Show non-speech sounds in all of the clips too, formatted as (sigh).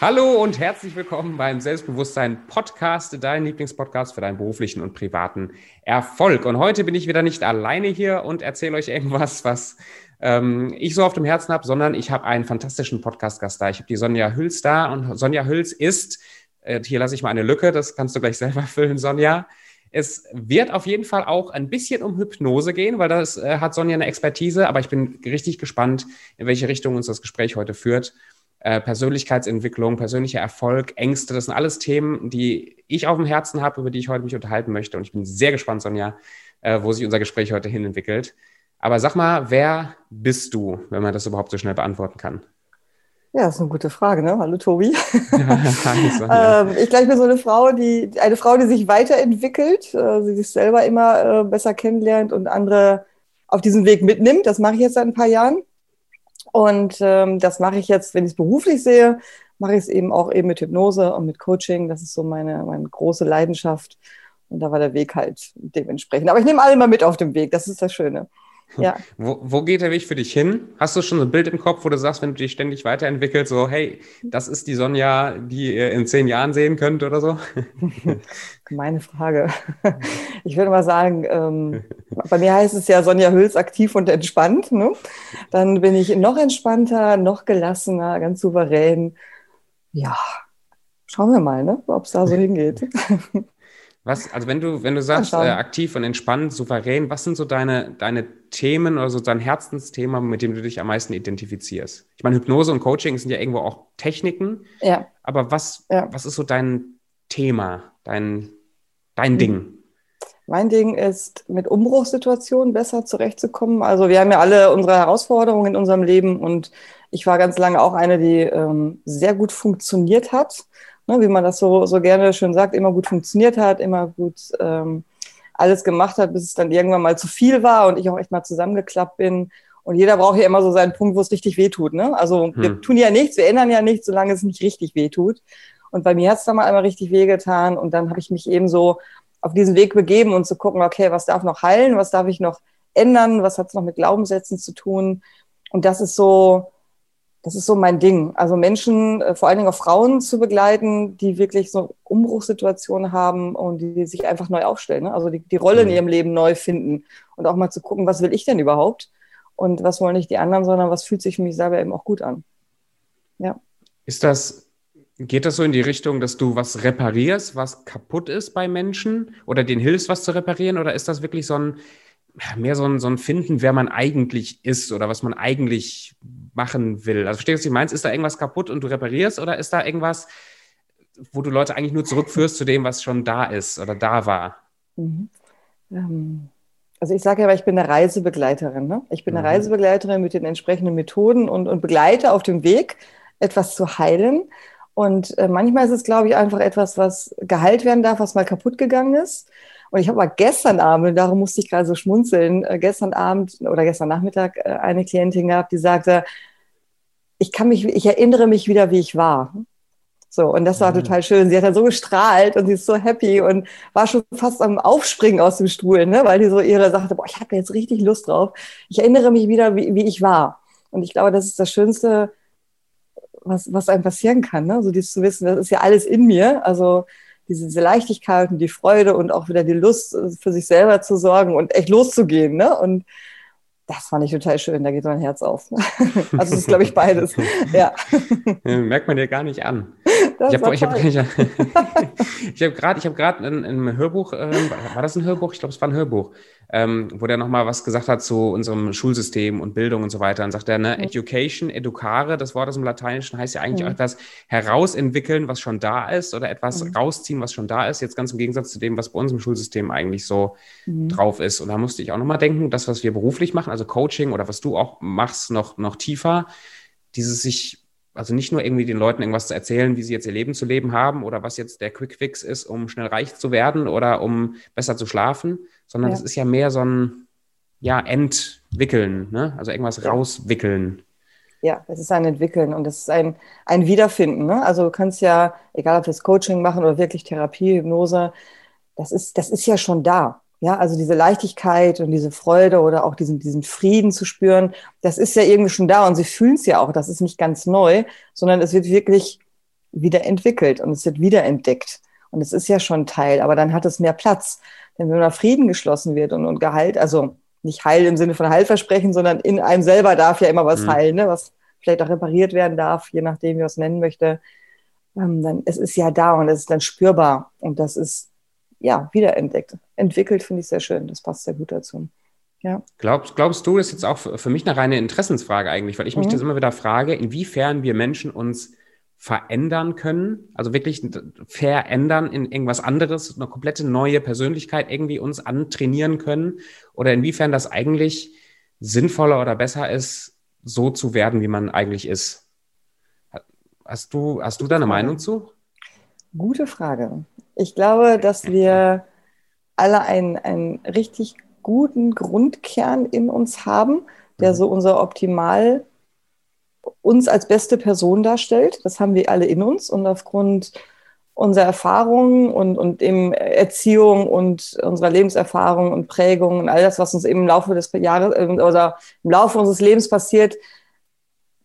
Hallo und herzlich willkommen beim Selbstbewusstsein Podcast, dein Lieblingspodcast für deinen beruflichen und privaten Erfolg. Und heute bin ich wieder nicht alleine hier und erzähle euch irgendwas, was ähm, ich so auf dem Herzen habe, sondern ich habe einen fantastischen Podcast-Gast da. Ich habe die Sonja Hüls da und Sonja Hüls ist, äh, hier lasse ich mal eine Lücke, das kannst du gleich selber (laughs) füllen, Sonja. Es wird auf jeden Fall auch ein bisschen um Hypnose gehen, weil das äh, hat Sonja eine Expertise, aber ich bin richtig gespannt, in welche Richtung uns das Gespräch heute führt. Äh, Persönlichkeitsentwicklung, persönlicher Erfolg, Ängste, das sind alles Themen, die ich auf dem Herzen habe, über die ich heute mich unterhalten möchte. Und ich bin sehr gespannt, Sonja, äh, wo sich unser Gespräch heute hin entwickelt. Aber sag mal, wer bist du, wenn man das überhaupt so schnell beantworten kann? Ja, das ist eine gute Frage, ne? Hallo Tobi. (laughs) Ja, (laughs) ähm, ich glaube, ich bin so eine Frau, die eine Frau, die sich weiterentwickelt, äh, sie sich selber immer äh, besser kennenlernt und andere auf diesem Weg mitnimmt. Das mache ich jetzt seit ein paar Jahren. Und ähm, das mache ich jetzt, wenn ich es beruflich sehe, mache ich es eben auch eben mit Hypnose und mit Coaching. Das ist so meine, meine große Leidenschaft. Und da war der Weg halt dementsprechend. Aber ich nehme alle mal mit auf dem Weg. Das ist das Schöne. Ja. (laughs) Wo, wo geht der Weg für dich hin? Hast du schon so ein Bild im Kopf, wo du sagst, wenn du dich ständig weiterentwickelst, so, hey, das ist die Sonja, die ihr in zehn Jahren sehen könnt oder so? (laughs) Meine Frage. (laughs) Ich würde mal sagen, ähm, bei mir heißt es ja Sonja Hüls aktiv und entspannt. Ne? Dann bin ich noch entspannter, noch gelassener, ganz souverän. Ja, schauen wir mal, ne? ob es da so hingeht. Was, also wenn du, wenn du sagst, äh, aktiv und entspannt, souverän, was sind so deine, deine Themen oder so dein Herzensthema, mit dem du dich am meisten identifizierst? Ich meine, Hypnose und Coaching sind ja irgendwo auch Techniken. Ja. Aber was, ja. was ist so dein Thema, dein, dein mhm. Ding? Mein Ding ist, mit Umbruchssituationen besser zurechtzukommen. Also wir haben ja alle unsere Herausforderungen in unserem Leben und ich war ganz lange auch eine, die ähm, sehr gut funktioniert hat ne, wie man das so, so gerne schön sagt, immer gut funktioniert hat, immer gut ähm, alles gemacht hat, bis es dann irgendwann mal zu viel war und ich auch echt mal zusammengeklappt bin. Und jeder braucht ja immer so seinen Punkt, wo es richtig wehtut. Ne? Also hm. wir tun ja nichts, wir ändern ja nichts, solange es nicht richtig wehtut. Und bei mir hat es dann mal einmal richtig wehgetan und dann habe ich mich eben so auf diesen Weg begeben und zu gucken, okay, was darf noch heilen, was darf ich noch ändern, was hat es noch mit Glaubenssätzen zu tun. Und das ist so, das ist so mein Ding. Also Menschen, äh, vor allen Dingen auch Frauen zu begleiten, die wirklich so Umbruchssituationen haben und die sich einfach neu aufstellen. Ne? Also die, die Rolle in mhm. ihrem Leben neu finden und auch mal zu gucken, was will ich denn überhaupt? Und was wollen nicht die anderen, sondern was fühlt sich für mich selber eben auch gut an. Ja. Ist das, geht das so in die Richtung, dass du was reparierst, was kaputt ist bei Menschen oder denen hilfst, was zu reparieren? Oder ist das wirklich so ein, mehr so ein, so ein Finden, wer man eigentlich ist oder was man eigentlich machen will. Also verstehst du, was ich meinst? Ist da irgendwas kaputt und du reparierst oder ist da irgendwas, wo du Leute eigentlich nur zurückführst zu dem, was schon da ist oder da war? Mhm. Ähm, also ich sage ja, ich bin eine Reisebegleiterin. Ne? Ich bin eine mhm. Reisebegleiterin mit den entsprechenden Methoden und, und begleite auf dem Weg, etwas zu heilen. Und äh, manchmal ist es, glaube ich, einfach etwas, was geheilt werden darf, was mal kaputt gegangen ist. Und ich habe mal gestern Abend, darum musste ich gerade so schmunzeln, äh, gestern Abend oder gestern Nachmittag äh, eine Klientin gehabt, die sagte, ich kann mich, ich erinnere mich wieder, wie ich war. So, und das war mhm. total schön. Sie hat dann so gestrahlt und sie ist so happy und war schon fast am Aufspringen aus dem Stuhl, ne? weil die so ihre sagte, boah, ich habe jetzt richtig Lust drauf. Ich erinnere mich wieder, wie, wie ich war. Und ich glaube, das ist das Schönste, was, was einem passieren kann. Ne? So dieses zu wissen, das ist ja alles in mir. Also diese Leichtigkeit und die Freude und auch wieder die Lust, äh, für sich selber zu sorgen und echt loszugehen. Ne? Und das fand ich total schön, da geht mein Herz auf. (laughs) also das ist, glaube ich, beides. (laughs) Ja. Merkt man dir gar nicht an. Das ich habe hab, ich hab, (laughs) ich hab gerade hab ein, ein Hörbuch, äh, war das ein Hörbuch? Ich glaube, es war ein Hörbuch, ähm, wo der nochmal was gesagt hat zu unserem Schulsystem und Bildung und so weiter. Und sagt er, ne, mhm. Education, educare, das Wort aus dem Lateinischen heißt ja eigentlich mhm. etwas herausentwickeln, was schon da ist oder etwas mhm. rausziehen, was schon da ist. Jetzt ganz im Gegensatz zu dem, was bei uns im Schulsystem eigentlich so mhm. drauf ist. Und da musste ich auch nochmal denken, das, was wir beruflich machen, also Coaching oder was du auch machst, noch, noch tiefer, dieses sich also nicht nur irgendwie den Leuten irgendwas zu erzählen, wie sie jetzt ihr Leben zu leben haben oder was jetzt der Quick Fix ist, um schnell reich zu werden oder um besser zu schlafen, sondern es ja. ist ja mehr so ein ja, Entwickeln, ne? also irgendwas ja. rauswickeln. Ja, es ist ein Entwickeln und es ist ein, ein Wiederfinden. Ne? Also du kannst ja, egal ob wir das Coaching machen oder wirklich Therapie, Hypnose, das ist, das ist ja schon da. Ja, also diese Leichtigkeit und diese Freude oder auch diesen, diesen Frieden zu spüren, das ist ja irgendwie schon da und sie fühlen es ja auch. Das ist nicht ganz neu, sondern es wird wirklich wieder entwickelt und es wird wiederentdeckt. Und es ist ja schon Teil, aber dann hat es mehr Platz. Denn wenn da Frieden geschlossen wird und, und Gehalt, also nicht Heil im Sinne von Heilversprechen, sondern in einem selber darf ja immer was mhm. heilen, ne? was vielleicht auch repariert werden darf, je nachdem, wie man es nennen möchte. Ähm, dann, es ist ja da und es ist dann spürbar. Und das ist ja wiederentdeckt. Entwickelt finde ich sehr schön. Das passt sehr gut dazu. Ja. Glaubst, glaubst du, das ist jetzt auch für mich eine reine Interessensfrage eigentlich, weil ich mich mhm. das immer wieder frage, inwiefern wir Menschen uns verändern können, also wirklich verändern in irgendwas anderes, eine komplette neue Persönlichkeit irgendwie uns antrainieren können oder inwiefern das eigentlich sinnvoller oder besser ist, so zu werden, wie man eigentlich ist. Hast du, hast du da eine Meinung zu? Gute Frage. Ich glaube, dass wir alle einen, einen richtig guten Grundkern in uns haben, der mhm. so unser Optimal uns als beste Person darstellt. Das haben wir alle in uns und aufgrund unserer Erfahrungen und, und eben Erziehung und unserer Lebenserfahrung und Prägung und all das, was uns im Laufe des Jahres äh, oder im Laufe unseres Lebens passiert,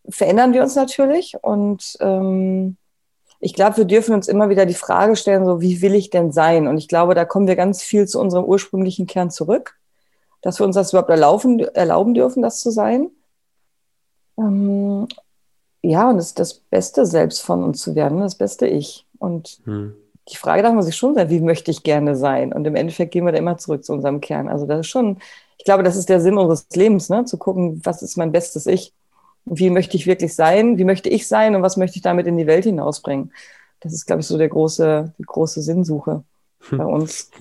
verändern wir uns natürlich. Und ähm, ich glaube, wir dürfen uns immer wieder die Frage stellen, so wie will ich denn sein? Und ich glaube, da kommen wir ganz viel zu unserem ursprünglichen Kern zurück dass wir uns das überhaupt erlauben, erlauben dürfen, das zu sein. Ähm, ja, und es ist das beste Selbst von uns zu werden, das beste Ich. Und hm. die Frage darf man sich schon sein, wie möchte ich gerne sein? Und im Endeffekt gehen wir da immer zurück zu unserem Kern. Also das ist schon, ich glaube, das ist der Sinn unseres Lebens, ne? zu gucken, was ist mein bestes Ich? Wie möchte ich wirklich sein? Wie möchte ich sein? Und was möchte ich damit in die Welt hinausbringen? Das ist, glaube ich, so der große, die große Sinnsuche bei uns.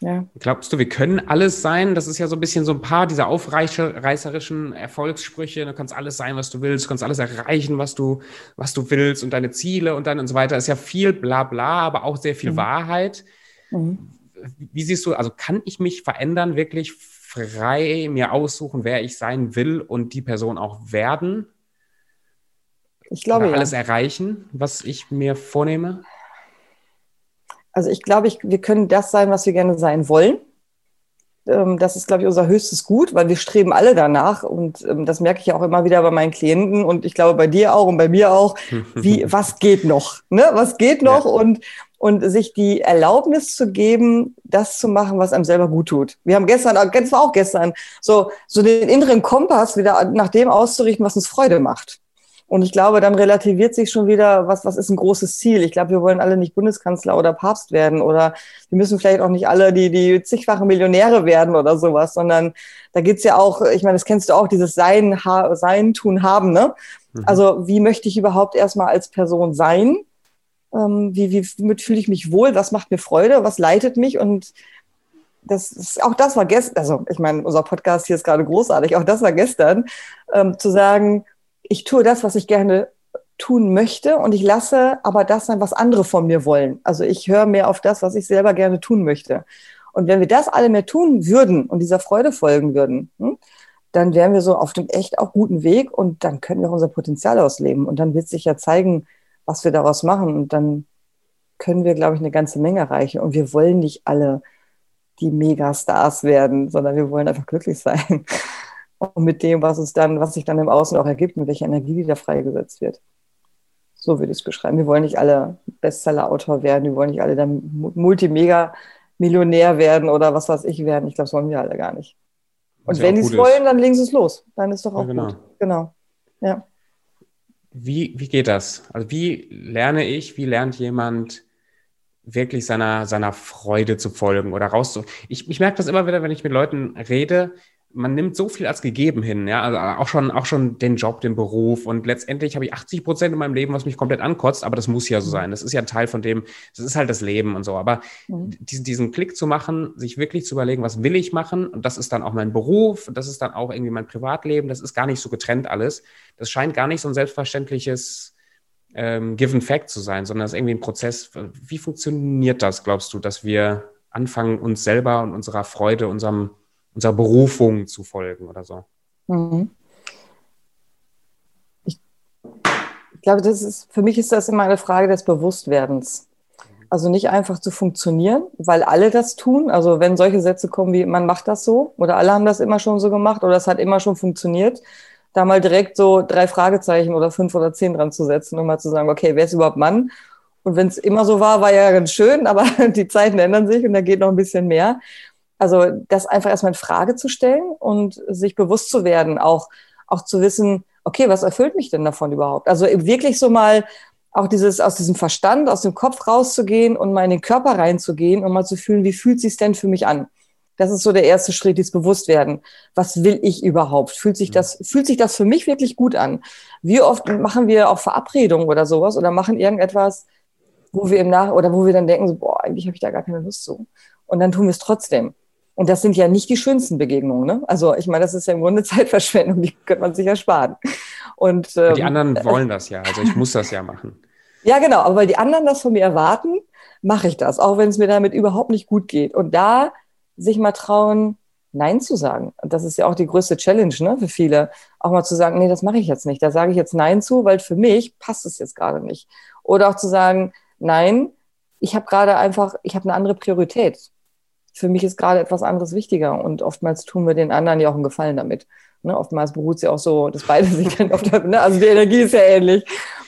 Ja. Glaubst du, wir können alles sein? Das ist ja so ein bisschen so ein paar dieser aufreißerischen Erfolgssprüche. Du kannst alles sein, was du willst, du kannst alles erreichen, was du, was du willst und deine Ziele und dann und so weiter. Ist ja viel bla bla, aber auch sehr viel mhm. Wahrheit. Mhm. Wie siehst du, also kann ich mich verändern, wirklich frei mir aussuchen, wer ich sein will und die Person auch werden? Ich glaube, Oder alles ja. erreichen, was ich mir vornehme? Also ich glaube, ich, wir können das sein, was wir gerne sein wollen. Ähm, das ist, glaube ich, unser höchstes Gut, weil wir streben alle danach. Und ähm, das merke ich ja auch immer wieder bei meinen Klienten und ich glaube bei dir auch und bei mir auch. (laughs) Wie, was geht noch? Ne? Was geht noch? Ja. Und, und sich die Erlaubnis zu geben, das zu machen, was einem selber gut tut. Wir haben gestern, das war auch gestern, so, so den inneren Kompass wieder nach dem auszurichten, was uns Freude macht. Und ich glaube, dann relativiert sich schon wieder, was, was ist ein großes Ziel? Ich glaube, wir wollen alle nicht Bundeskanzler oder Papst werden oder wir müssen vielleicht auch nicht alle die, die zigfache Millionäre werden oder sowas, sondern da geht's ja auch, ich meine, das kennst du auch, dieses Sein, ha, Sein, Tun, Haben, ne? Mhm. Also wie möchte ich überhaupt erstmal als Person sein? Ähm, wie, wie, womit fühle ich mich wohl? Was macht mir Freude? Was leitet mich? Und das ist, auch das war gestern, also ich meine, unser Podcast hier ist gerade großartig, auch das war gestern, ähm, zu sagen, ich tue das, was ich gerne tun möchte und ich lasse aber das sein, was andere von mir wollen. Also ich höre mehr auf das, was ich selber gerne tun möchte. Und wenn wir das alle mehr tun würden und dieser Freude folgen würden, hm, dann wären wir so auf dem echt auch guten Weg und dann können wir auch unser Potenzial ausleben. Und dann wird sich ja zeigen, was wir daraus machen. Und dann können wir, glaube ich, eine ganze Menge erreichen. Und wir wollen nicht alle die Megastars werden, sondern wir wollen einfach glücklich sein (laughs) und mit dem, was es dann, was sich dann im Außen auch ergibt, mit welcher Energie die da freigesetzt wird. So würde ich es beschreiben. Wir wollen nicht alle Bestseller-Autor werden, wir wollen nicht alle dann Multimega-Millionär werden oder was weiß ich werden. Ich glaube, das wollen wir alle gar nicht. Und wenn sie es wollen, dann legen sie es los. Dann ist doch auch ja, genau. gut. Genau. Ja. Wie, wie geht das? Also wie lerne ich, wie lernt jemand wirklich seiner, seiner Freude zu folgen oder raus Ich, ich merke das immer wieder, wenn ich mit Leuten rede, man nimmt so viel als gegeben hin, ja, also auch schon, auch schon den Job, den Beruf und letztendlich habe ich 80 Prozent in meinem Leben, was mich komplett ankotzt, aber das muss ja so sein. Das ist ja ein Teil von dem, das ist halt das Leben und so. Aber mhm. diesen, diesen Klick zu machen, sich wirklich zu überlegen, was will ich machen und das ist dann auch mein Beruf, das ist dann auch irgendwie mein Privatleben, das ist gar nicht so getrennt alles. Das scheint gar nicht so ein selbstverständliches ähm, Given Fact zu sein, sondern es ist irgendwie ein Prozess. Wie funktioniert das, glaubst du, dass wir anfangen, uns selber und unserer Freude, unserem unserer Berufung zu folgen oder so. Mhm. Ich, ich glaube, das ist, für mich ist das immer eine Frage des Bewusstwerdens. Also nicht einfach zu funktionieren, weil alle das tun. Also wenn solche Sätze kommen wie, man macht das so oder alle haben das immer schon so gemacht oder es hat immer schon funktioniert, da mal direkt so drei Fragezeichen oder fünf oder zehn dran zu setzen und mal zu sagen, okay, wer ist überhaupt Mann? Und wenn es immer so war, war ja ganz schön, aber (laughs) die Zeiten ändern sich und da geht noch ein bisschen mehr. Also das einfach erstmal in Frage zu stellen und sich bewusst zu werden, auch, auch zu wissen, okay, was erfüllt mich denn davon überhaupt? Also wirklich so mal auch dieses aus diesem Verstand, aus dem Kopf rauszugehen und mal in den Körper reinzugehen und mal zu fühlen, wie fühlt sich denn für mich an? Das ist so der erste Schritt, dieses Bewusstwerden. Was will ich überhaupt? Fühlt sich das, fühlt sich das für mich wirklich gut an? Wie oft machen wir auch Verabredungen oder sowas oder machen irgendetwas, wo wir im Nach oder wo wir dann denken, so, boah, eigentlich habe ich da gar keine Lust zu. Und dann tun wir es trotzdem. Und das sind ja nicht die schönsten Begegnungen. Ne? Also ich meine, das ist ja im Grunde (laughs) Zeitverschwendung, die könnte man sich ersparen. Und, ähm, die anderen wollen das ja, also ich muss das ja machen. (laughs) Ja, genau, aber weil die anderen das von mir erwarten, mache ich das, auch wenn es mir damit überhaupt nicht gut geht. Und da sich mal trauen, Nein zu sagen. Und das ist ja auch die größte Challenge ne, für viele, auch mal zu sagen, nee, das mache ich jetzt nicht. Da sage ich jetzt Nein zu, weil für mich passt es jetzt gerade nicht. Oder auch zu sagen, nein, ich habe gerade einfach, ich habe eine andere Priorität. Für mich ist gerade etwas anderes wichtiger und oftmals tun wir den anderen ja auch einen Gefallen damit. Ne, oftmals beruht es ja auch so, dass beide (laughs) sich dann oft, ne, also die Energie ist ja ähnlich.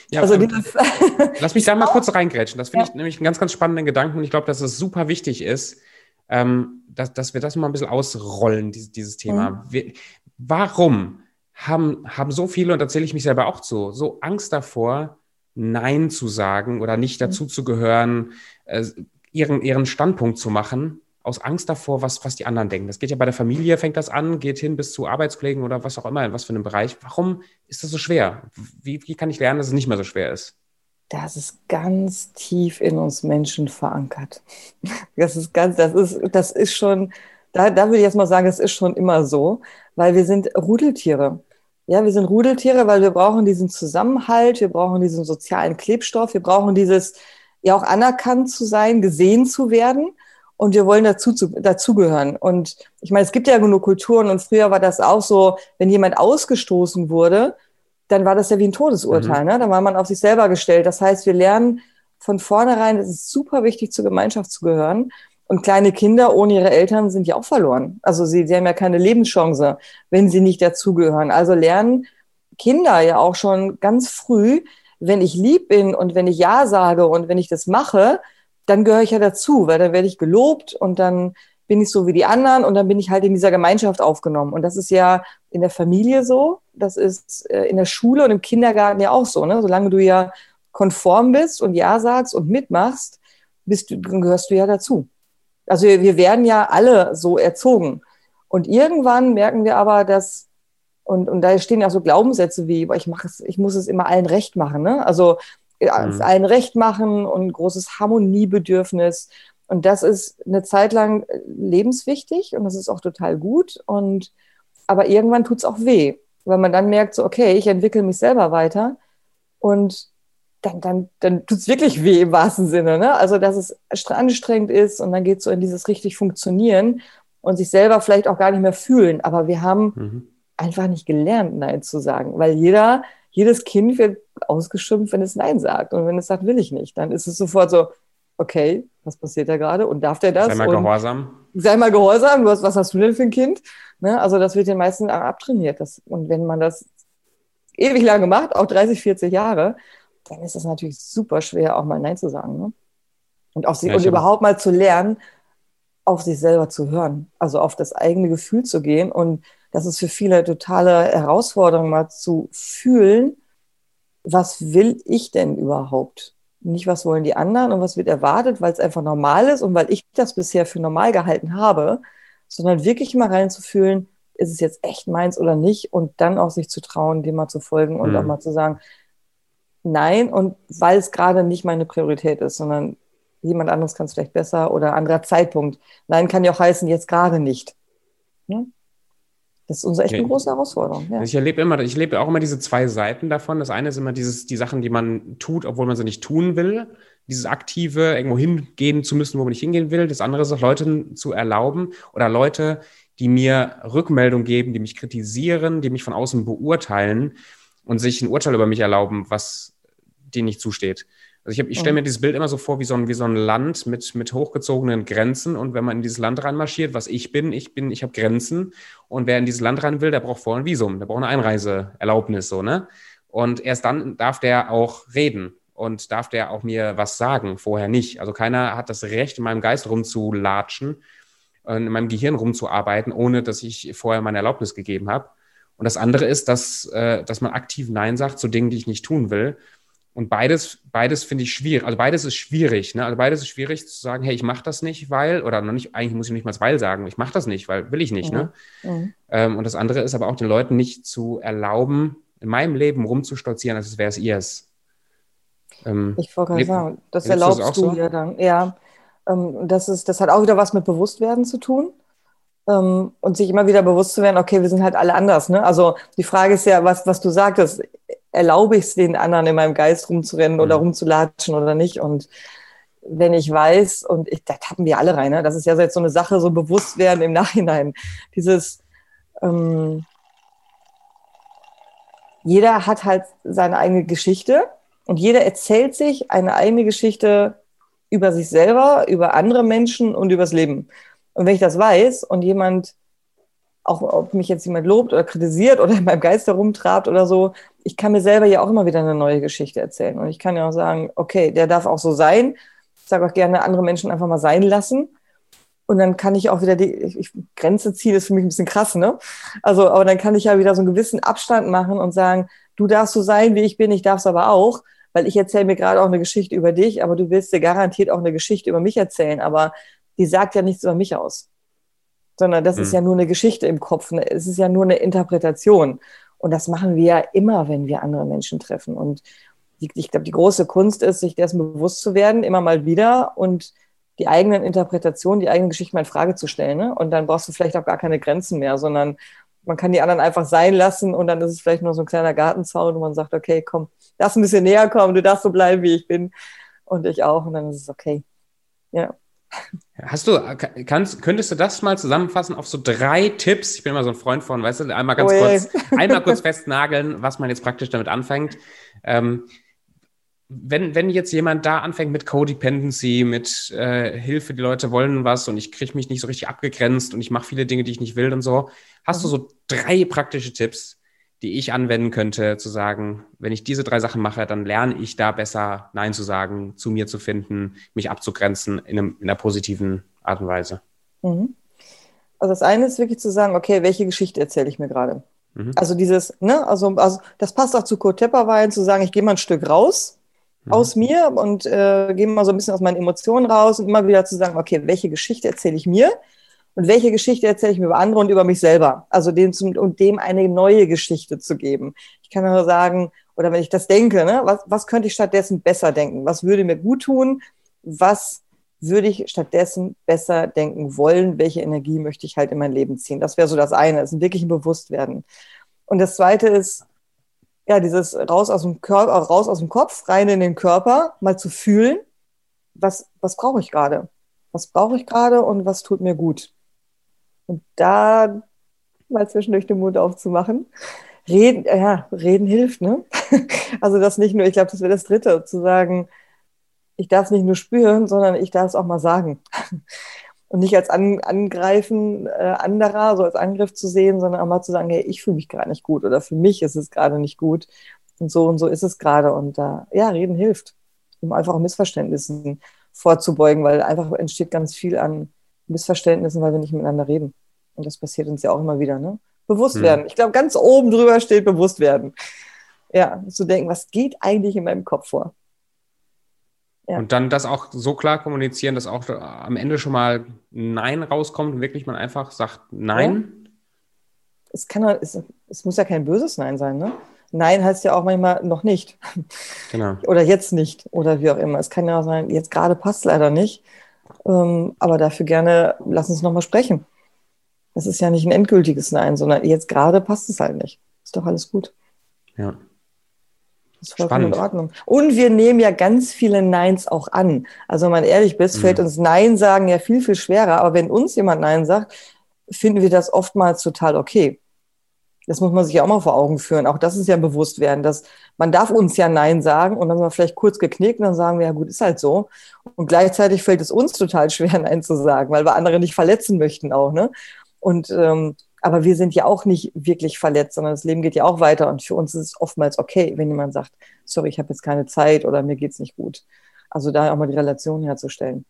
Ja, also ähm, (laughs) lass mich da mal kurz reingrätschen. Das finde ja. ich nämlich einen ganz, ganz spannenden Gedanken und ich glaube, dass es super wichtig ist, ähm, dass, dass wir das mal ein bisschen ausrollen, dieses, dieses Thema. Mhm. Wir, warum haben, haben so viele, und da zähle ich mich selber auch zu, so Angst davor, Nein zu sagen oder nicht mhm. dazu zu gehören, äh, ihren, ihren Standpunkt zu machen, aus Angst davor, was, was die anderen denken. Das geht ja bei der Familie, fängt das an, geht hin bis zu Arbeitskollegen oder was auch immer, in was für einem Bereich. Warum ist das so schwer? Wie, wie kann ich lernen, dass es nicht mehr so schwer ist? Das ist ganz tief in uns Menschen verankert. Das ist ganz, das ist, das ist schon, da, da würde ich jetzt mal sagen, das ist schon immer so, weil wir sind Rudeltiere. Ja, wir sind Rudeltiere, weil wir brauchen diesen Zusammenhalt, wir brauchen diesen sozialen Klebstoff, wir brauchen dieses, ja auch anerkannt zu sein, gesehen zu werden und wir wollen dazu zu, dazugehören. Und ich meine, es gibt ja genug Kulturen und früher war das auch so, wenn jemand ausgestoßen wurde, dann war das ja wie ein Todesurteil. Mhm. Ne? Dann war man auf sich selber gestellt. Das heißt, wir lernen von vornherein, es ist super wichtig, zur Gemeinschaft zu gehören. Und kleine Kinder ohne ihre Eltern sind ja auch verloren. Also sie, sie haben ja keine Lebenschance, wenn sie nicht dazugehören. Also lernen Kinder ja auch schon ganz früh, wenn ich lieb bin und wenn ich Ja sage und wenn ich das mache, dann gehöre ich ja dazu, weil dann werde ich gelobt und dann bin ich so wie die anderen und dann bin ich halt in dieser Gemeinschaft aufgenommen. Und das ist ja in der Familie so, das ist äh, in der Schule und im Kindergarten ja auch so. Ne? Solange du ja konform bist und Ja sagst und mitmachst, bist du, gehörst du ja dazu. Also wir, wir werden ja alle so erzogen. Und irgendwann merken wir aber, dass, und, und da stehen ja so Glaubenssätze wie, ich, mach es, ich muss es immer allen recht machen. Ne? Also mhm. allen recht machen und großes Harmoniebedürfnis. Und das ist eine Zeit lang äh, lebenswichtig und das ist auch total gut. Und aber irgendwann tut es auch weh, weil man dann merkt, so, okay, ich entwickle mich selber weiter und dann, dann, dann tut es wirklich weh im wahrsten Sinne. Ne? Also, dass es anstrengend ist und dann geht es so in dieses richtig Funktionieren und sich selber vielleicht auch gar nicht mehr fühlen. Aber wir haben mhm. einfach nicht gelernt, Nein zu sagen, weil jeder jedes Kind wird ausgeschimpft, wenn es Nein sagt. Und wenn es sagt, will ich nicht, dann ist es sofort so, okay, was passiert da gerade? Und darf der das? Sei mal und gehorsam. Sei mal gehorsam. Was, was hast du denn für ein Kind? Ne? Also das wird den meisten abtrainiert. Das, und wenn man das ewig lange macht, auch 30, 40 Jahre, dann ist es natürlich super schwer, auch mal Nein zu sagen. Ne? Und, auf sich, ja, und überhaupt mal zu lernen, auf sich selber zu hören, also auf das eigene Gefühl zu gehen und das ist für viele totale Herausforderung, mal zu fühlen, was will ich denn überhaupt? Nicht, was wollen die anderen und was wird erwartet, weil es einfach normal ist und weil ich das bisher für normal gehalten habe, sondern wirklich mal reinzufühlen, ist es jetzt echt meins oder nicht und dann auch sich zu trauen, dem mal zu folgen und mhm. auch mal zu sagen, nein und weil es gerade nicht meine Priorität ist, sondern jemand anderes kann es vielleicht besser oder anderer Zeitpunkt. Nein kann ja auch heißen, jetzt gerade nicht. Ja? Das ist unsere echt eine große Herausforderung. Ja. Ich erlebe immer, ich lebe auch immer diese zwei Seiten davon. Das eine ist immer dieses, die Sachen, die man tut, obwohl man sie nicht tun will. Dieses aktive, irgendwo hingehen zu müssen, wo man nicht hingehen will. Das andere ist auch Leuten zu erlauben oder Leute, die mir Rückmeldung geben, die mich kritisieren, die mich von außen beurteilen und sich ein Urteil über mich erlauben, was denen nicht zusteht. Also ich, ich stelle mir dieses Bild immer so vor wie so ein, wie so ein Land mit, mit hochgezogenen Grenzen. Und wenn man in dieses Land reinmarschiert, was ich bin, ich bin, ich habe Grenzen. Und wer in dieses Land rein will, der braucht vorher ein Visum, der braucht eine Einreiseerlaubnis, so, ne? Und erst dann darf der auch reden und darf der auch mir was sagen, vorher nicht. Also keiner hat das Recht, in meinem Geist rumzulatschen, in meinem Gehirn rumzuarbeiten, ohne dass ich vorher meine Erlaubnis gegeben habe. Und das andere ist, dass, äh, dass man aktiv Nein sagt zu Dingen, die ich nicht tun will. Und beides, beides finde ich schwierig. Also beides ist schwierig. Ne? Also beides ist schwierig zu sagen, hey, ich mache das nicht, weil, oder noch nicht, eigentlich muss ich nicht mal weil sagen, ich mache das nicht, weil will ich nicht. Mhm. Ne? Mhm. Ähm, und das andere ist aber auch den Leuten nicht zu erlauben, in meinem Leben rumzustolzieren, als wäre es ihrs. Ähm, ich wollte gerade sagen, das erlaubst du so? ja dann. Ja, ähm, das, ist, das hat auch wieder was mit Bewusstwerden zu tun. Ähm, und sich immer wieder bewusst zu werden, okay, wir sind halt alle anders. Ne? Also die Frage ist ja, was, was du sagtest, erlaube ich es den anderen in meinem Geist rumzurennen mhm. oder rumzulatschen oder nicht? Und wenn ich weiß, und ich, da tappen wir alle rein, ne? das ist ja jetzt so eine Sache, so bewusst werden im (laughs) Nachhinein. Dieses, ähm, jeder hat halt seine eigene Geschichte und jeder erzählt sich eine eigene Geschichte über sich selber, über andere Menschen und übers Leben. Und wenn ich das weiß und jemand auch ob mich jetzt jemand lobt oder kritisiert oder in meinem Geist herumtrabt oder so, ich kann mir selber ja auch immer wieder eine neue Geschichte erzählen. Und ich kann ja auch sagen, okay, der darf auch so sein. Ich sage auch gerne, andere Menschen einfach mal sein lassen. Und dann kann ich auch wieder die ich, Grenze ziehen, ist für mich ein bisschen krass, ne? Also, aber dann kann ich ja wieder so einen gewissen Abstand machen und sagen, du darfst so sein, wie ich bin, ich darf es aber auch, weil ich erzähle mir gerade auch eine Geschichte über dich, aber du willst dir garantiert auch eine Geschichte über mich erzählen, aber die sagt ja nichts über mich aus sondern das mhm. ist ja nur eine Geschichte im Kopf. Ne? Es ist ja nur eine Interpretation. Und das machen wir ja immer, wenn wir andere Menschen treffen. Und die, ich glaube, die große Kunst ist, sich dessen bewusst zu werden, immer mal wieder und die eigenen Interpretationen, die eigenen Geschichten mal in Frage zu stellen. Ne? Und dann brauchst du vielleicht auch gar keine Grenzen mehr, sondern man kann die anderen einfach sein lassen und dann ist es vielleicht nur so ein kleiner Gartenzaun und man sagt, okay, komm, darfst ein bisschen näher kommen, du darfst so bleiben, wie ich bin. Und ich auch. Und dann ist es okay. Ja. Hast du, kannst, könntest du das mal zusammenfassen auf so drei Tipps? Ich bin immer so ein Freund von, weißt du, einmal ganz oh kurz, einmal kurz (laughs) festnageln, was man jetzt praktisch damit anfängt. Ähm, wenn, wenn jetzt jemand da anfängt mit Codependency, mit äh, Hilfe, die Leute wollen was und ich kriege mich nicht so richtig abgegrenzt und ich mache viele Dinge, die ich nicht will und so, hast mhm. du so drei praktische Tipps, die ich anwenden könnte, zu sagen, wenn ich diese drei Sachen mache, dann lerne ich da besser Nein zu sagen, zu mir zu finden, mich abzugrenzen in, einem, in einer positiven Art und Weise. Mhm. Also das eine ist wirklich zu sagen, okay, welche Geschichte erzähle ich mir gerade? Mhm. Also dieses, ne, also, also das passt auch zu Kurt Tepperwein, zu sagen, ich gehe mal ein Stück raus mhm. aus mir und äh, gehe mal so ein bisschen aus meinen Emotionen raus und immer wieder zu sagen, okay, welche Geschichte erzähle ich mir? Und welche Geschichte erzähle ich mir über andere und über mich selber? Also dem zum, und dem eine neue Geschichte zu geben. Ich kann nur sagen, oder wenn ich das denke, ne, was, was könnte ich stattdessen besser denken? Was würde mir gut tun? Was würde ich stattdessen besser denken wollen? Welche Energie möchte ich halt in mein Leben ziehen? Das wäre so das eine, ist ein Bewusstwerden. Und das zweite ist, ja, dieses raus aus dem Körper, raus aus dem Kopf, rein in den Körper, mal zu fühlen, was, was brauche ich gerade? Was brauche ich gerade und was tut mir gut? Und da mal zwischendurch den Mund aufzumachen. Reden, ja, reden hilft, ne? (laughs) Also das nicht nur, ich glaube, das wäre das Dritte, zu sagen, ich darf es nicht nur spüren, sondern ich darf es auch mal sagen. (laughs) Und nicht als An Angreifen äh, anderer, so als Angriff zu sehen, sondern auch mal zu sagen, hey, ich fühle mich gerade nicht gut oder für mich ist es gerade nicht gut. Und so und so ist es gerade. Und da, ja, reden hilft, um einfach Missverständnissen vorzubeugen, weil einfach entsteht ganz viel an Missverständnissen, weil wir nicht miteinander reden. Und das passiert uns ja auch immer wieder, ne? Bewusst hm. werden. Ich glaube, ganz oben drüber steht bewusst werden. Ja, zu denken, was geht eigentlich in meinem Kopf vor? Ja. Und dann das auch so klar kommunizieren, dass auch am Ende schon mal Nein rauskommt und wirklich man einfach sagt Nein. Ja. Es, kann, es, es muss ja kein böses Nein sein, ne? Nein heißt ja auch manchmal noch nicht. Genau. Oder jetzt nicht. Oder wie auch immer. Es kann ja auch sein, jetzt gerade passt leider nicht. Ähm, aber dafür gerne, lass uns nochmal sprechen. Das ist ja nicht ein endgültiges Nein, sondern jetzt gerade passt es halt nicht. Ist doch alles gut. Ja. Das ist vollkommen Spannend. in Ordnung. Und wir nehmen ja ganz viele Neins auch an. Also wenn man ehrlich bist, mhm. fällt uns Nein sagen ja viel, viel schwerer. Aber wenn uns jemand Nein sagt, finden wir das oftmals total okay. Das muss man sich ja auch mal vor Augen führen. Auch das ist ja bewusst werden, dass man darf uns ja Nein sagen und dann sind wir vielleicht kurz geknickt und dann sagen wir, ja gut, ist halt so. Und gleichzeitig fällt es uns total schwer, (laughs) Nein zu sagen, weil wir andere nicht verletzen möchten auch. Ne? Und ähm, aber wir sind ja auch nicht wirklich verletzt, sondern das Leben geht ja auch weiter. Und für uns ist es oftmals okay, wenn jemand sagt, sorry, ich habe jetzt keine Zeit oder mir geht's nicht gut. Also da auch mal die Relation herzustellen.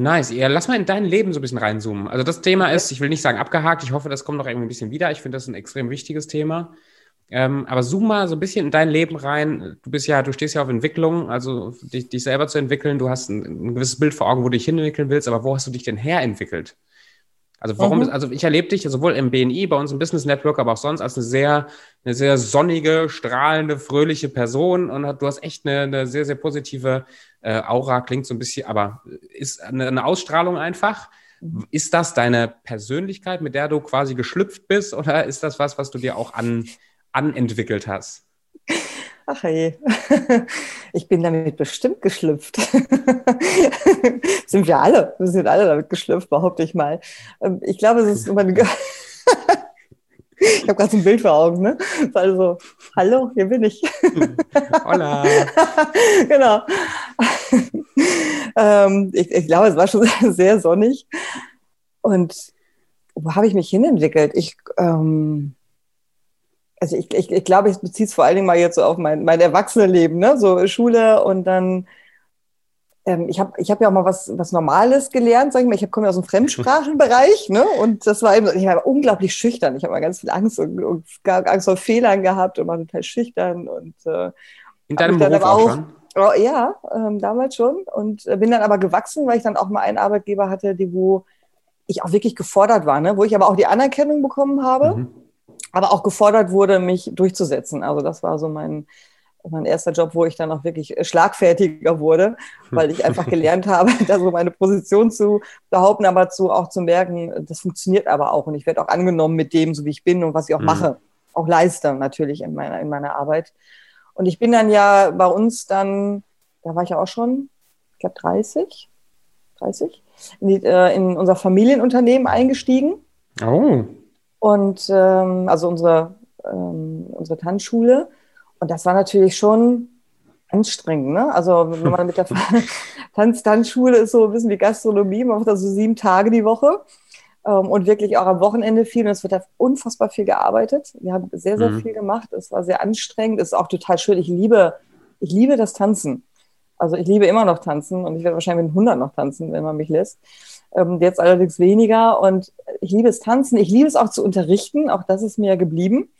Nice. Ja, lass mal in dein Leben so ein bisschen reinzoomen. Also das Thema ist, ich will nicht sagen abgehakt, ich hoffe, das kommt noch irgendwie ein bisschen wieder. Ich finde das ein extrem wichtiges Thema. Ähm, aber zoom mal so ein bisschen in dein Leben rein. Du bist ja, du stehst ja auf Entwicklung, also dich, dich selber zu entwickeln. Du hast ein, ein, gewisses Bild vor Augen, wo du dich hinentwickeln willst, aber wo hast du dich denn herentwickelt? Also warum, mhm. also ich erlebe dich sowohl im BNI, bei uns im Business Network, aber auch sonst als eine sehr, eine sehr sonnige, strahlende, fröhliche Person und du hast echt eine, eine sehr, sehr positive äh, Aura, klingt so ein bisschen, aber ist eine, eine Ausstrahlung einfach. Ist das deine Persönlichkeit, mit der du quasi geschlüpft bist oder ist das was, was du dir auch an, anentwickelt hast? Ach hey, (laughs) ich bin damit bestimmt geschlüpft. (laughs) sind wir alle. Wir sind alle damit geschlüpft, behaupte ich mal. Ähm, ich glaube, es ist immer eine. (laughs) ich habe gerade so ein Bild vor Augen, ne? Also, hallo, hier bin ich. Hola. genau. ähm, ich, ich glaube, es war schon sehr sonnig. Und wo habe ich mich hinentwickelt? Ich. Ähm, also ich, ich, ich glaube, ich beziehe es vor allen Dingen mal jetzt so auf mein, mein Erwachsenenleben, ne? so Schule und dann, ähm, ich habe ich hab ja auch mal was, was Normales gelernt, sag ich mal, ich komme ja aus dem Fremdsprachenbereich ne? und das war eben, ich war unglaublich schüchtern, ich habe mal ganz viel Angst und, und Angst vor Fehlern gehabt und war total schüchtern und äh, In deinem Beruf auch, auch schon? Oh, ja, ähm, damals schon und äh, bin dann aber gewachsen, weil ich dann auch mal einen Arbeitgeber hatte, die wo ich auch wirklich gefordert war, ne? wo ich aber auch die Anerkennung bekommen habe. Mhm aber auch gefordert wurde, mich durchzusetzen. Also das war so mein, mein erster Job, wo ich dann auch wirklich schlagfertiger wurde, weil ich einfach gelernt (laughs) habe, da so meine Position zu behaupten, aber zu auch zu merken, das funktioniert aber auch und ich werde auch angenommen mit dem, so wie ich bin und was ich auch mhm. mache, auch leiste natürlich in meiner, in meiner Arbeit. Und ich bin dann ja bei uns dann, da war ich ja auch schon, ich glaube 30, 30, in, die, äh, in unser Familienunternehmen eingestiegen. Oh und ähm, also unsere, ähm, unsere Tanzschule. Und das war natürlich schon anstrengend. Ne? Also wenn man mit der (laughs) Tanz Tanzschule ist so ein bisschen wie Gastronomie, man macht da so sieben Tage die Woche ähm, und wirklich auch am Wochenende viel. Und es wird da unfassbar viel gearbeitet. Wir haben sehr, sehr mhm. viel gemacht. Es war sehr anstrengend. Es ist auch total schön. Ich liebe, ich liebe das Tanzen. Also ich liebe immer noch tanzen und ich werde wahrscheinlich mit 100 noch tanzen, wenn man mich lässt. Ähm, jetzt allerdings weniger. Und ich liebe es tanzen. Ich liebe es auch zu unterrichten. Auch das ist mir geblieben.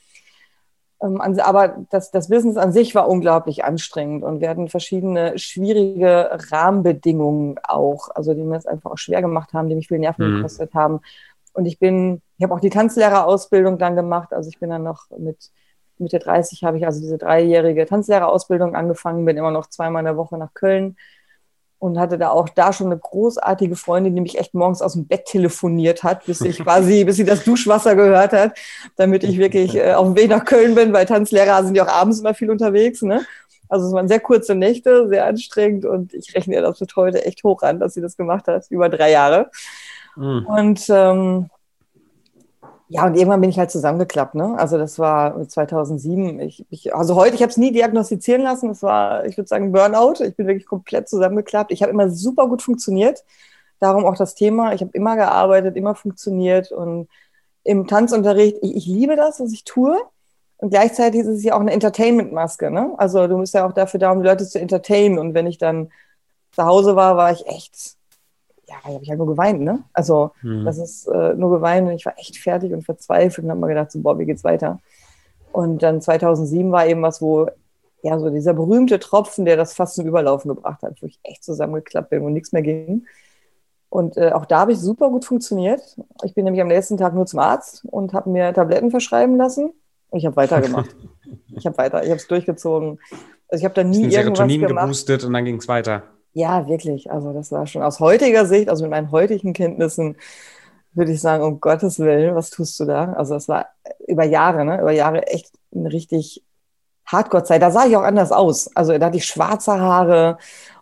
Ähm, aber das, das Business an sich war unglaublich anstrengend und wir hatten verschiedene schwierige Rahmenbedingungen auch, also die mir das einfach auch schwer gemacht haben, die mich viel Nerven mhm. gekostet haben. Und ich bin, ich habe auch die Tanzlehrerausbildung dann gemacht. Also ich bin dann noch mit Mitte 30 habe ich also diese dreijährige Tanzlehrerausbildung angefangen, bin immer noch zweimal in der Woche nach Köln und hatte da auch da schon eine großartige Freundin, die mich echt morgens aus dem Bett telefoniert hat, bis ich quasi, (laughs) bis sie das Duschwasser gehört hat, damit ich wirklich äh, auf dem Weg nach Köln bin, weil Tanzlehrer sind ja auch abends immer viel unterwegs, ne? Also es waren sehr kurze Nächte, sehr anstrengend und ich rechne ihr das mit heute echt hoch an, dass sie das gemacht hat, über drei Jahre. Mhm. Und ähm, ja, und irgendwann bin ich halt zusammengeklappt. Ne? Also das war 2007. Ich, ich, also heute, ich habe es nie diagnostizieren lassen. Es war, ich würde sagen, Burnout. Ich bin wirklich komplett zusammengeklappt. Ich habe immer super gut funktioniert. Darum auch das Thema. Ich habe immer gearbeitet, immer funktioniert. Und im Tanzunterricht, ich, ich liebe das, was ich tue. Und gleichzeitig ist es ja auch eine Entertainment-Maske. Ne? Also du bist ja auch dafür da, um die Leute zu entertainen. Und wenn ich dann zu Hause war, war ich echt ja, da habe ich halt nur geweint, ne? Also mhm. das ist äh, nur geweint und ich war echt fertig und verzweifelt und habe mir gedacht, so, boah, wie geht's weiter? Und dann 2007 war eben was, wo ja so dieser berühmte Tropfen, der das fast zum Überlaufen gebracht hat, wo ich echt zusammengeklappt bin und nichts mehr ging. Und äh, auch da habe ich super gut funktioniert. Ich bin nämlich am nächsten Tag nur zum Arzt und habe mir Tabletten verschreiben lassen. Und ich habe weitergemacht. (laughs) ich habe weiter, ich habe es durchgezogen. Also ich habe da nie irgendwas Serotonin gemacht. geboostet und dann ging es weiter. Ja, wirklich. Also das war schon aus heutiger Sicht, also mit meinen heutigen Kenntnissen, würde ich sagen, um Gottes Willen, was tust du da? Also das war über Jahre, ne? über Jahre echt eine richtig Hardcore-Zeit. Da sah ich auch anders aus. Also da hatte ich schwarze Haare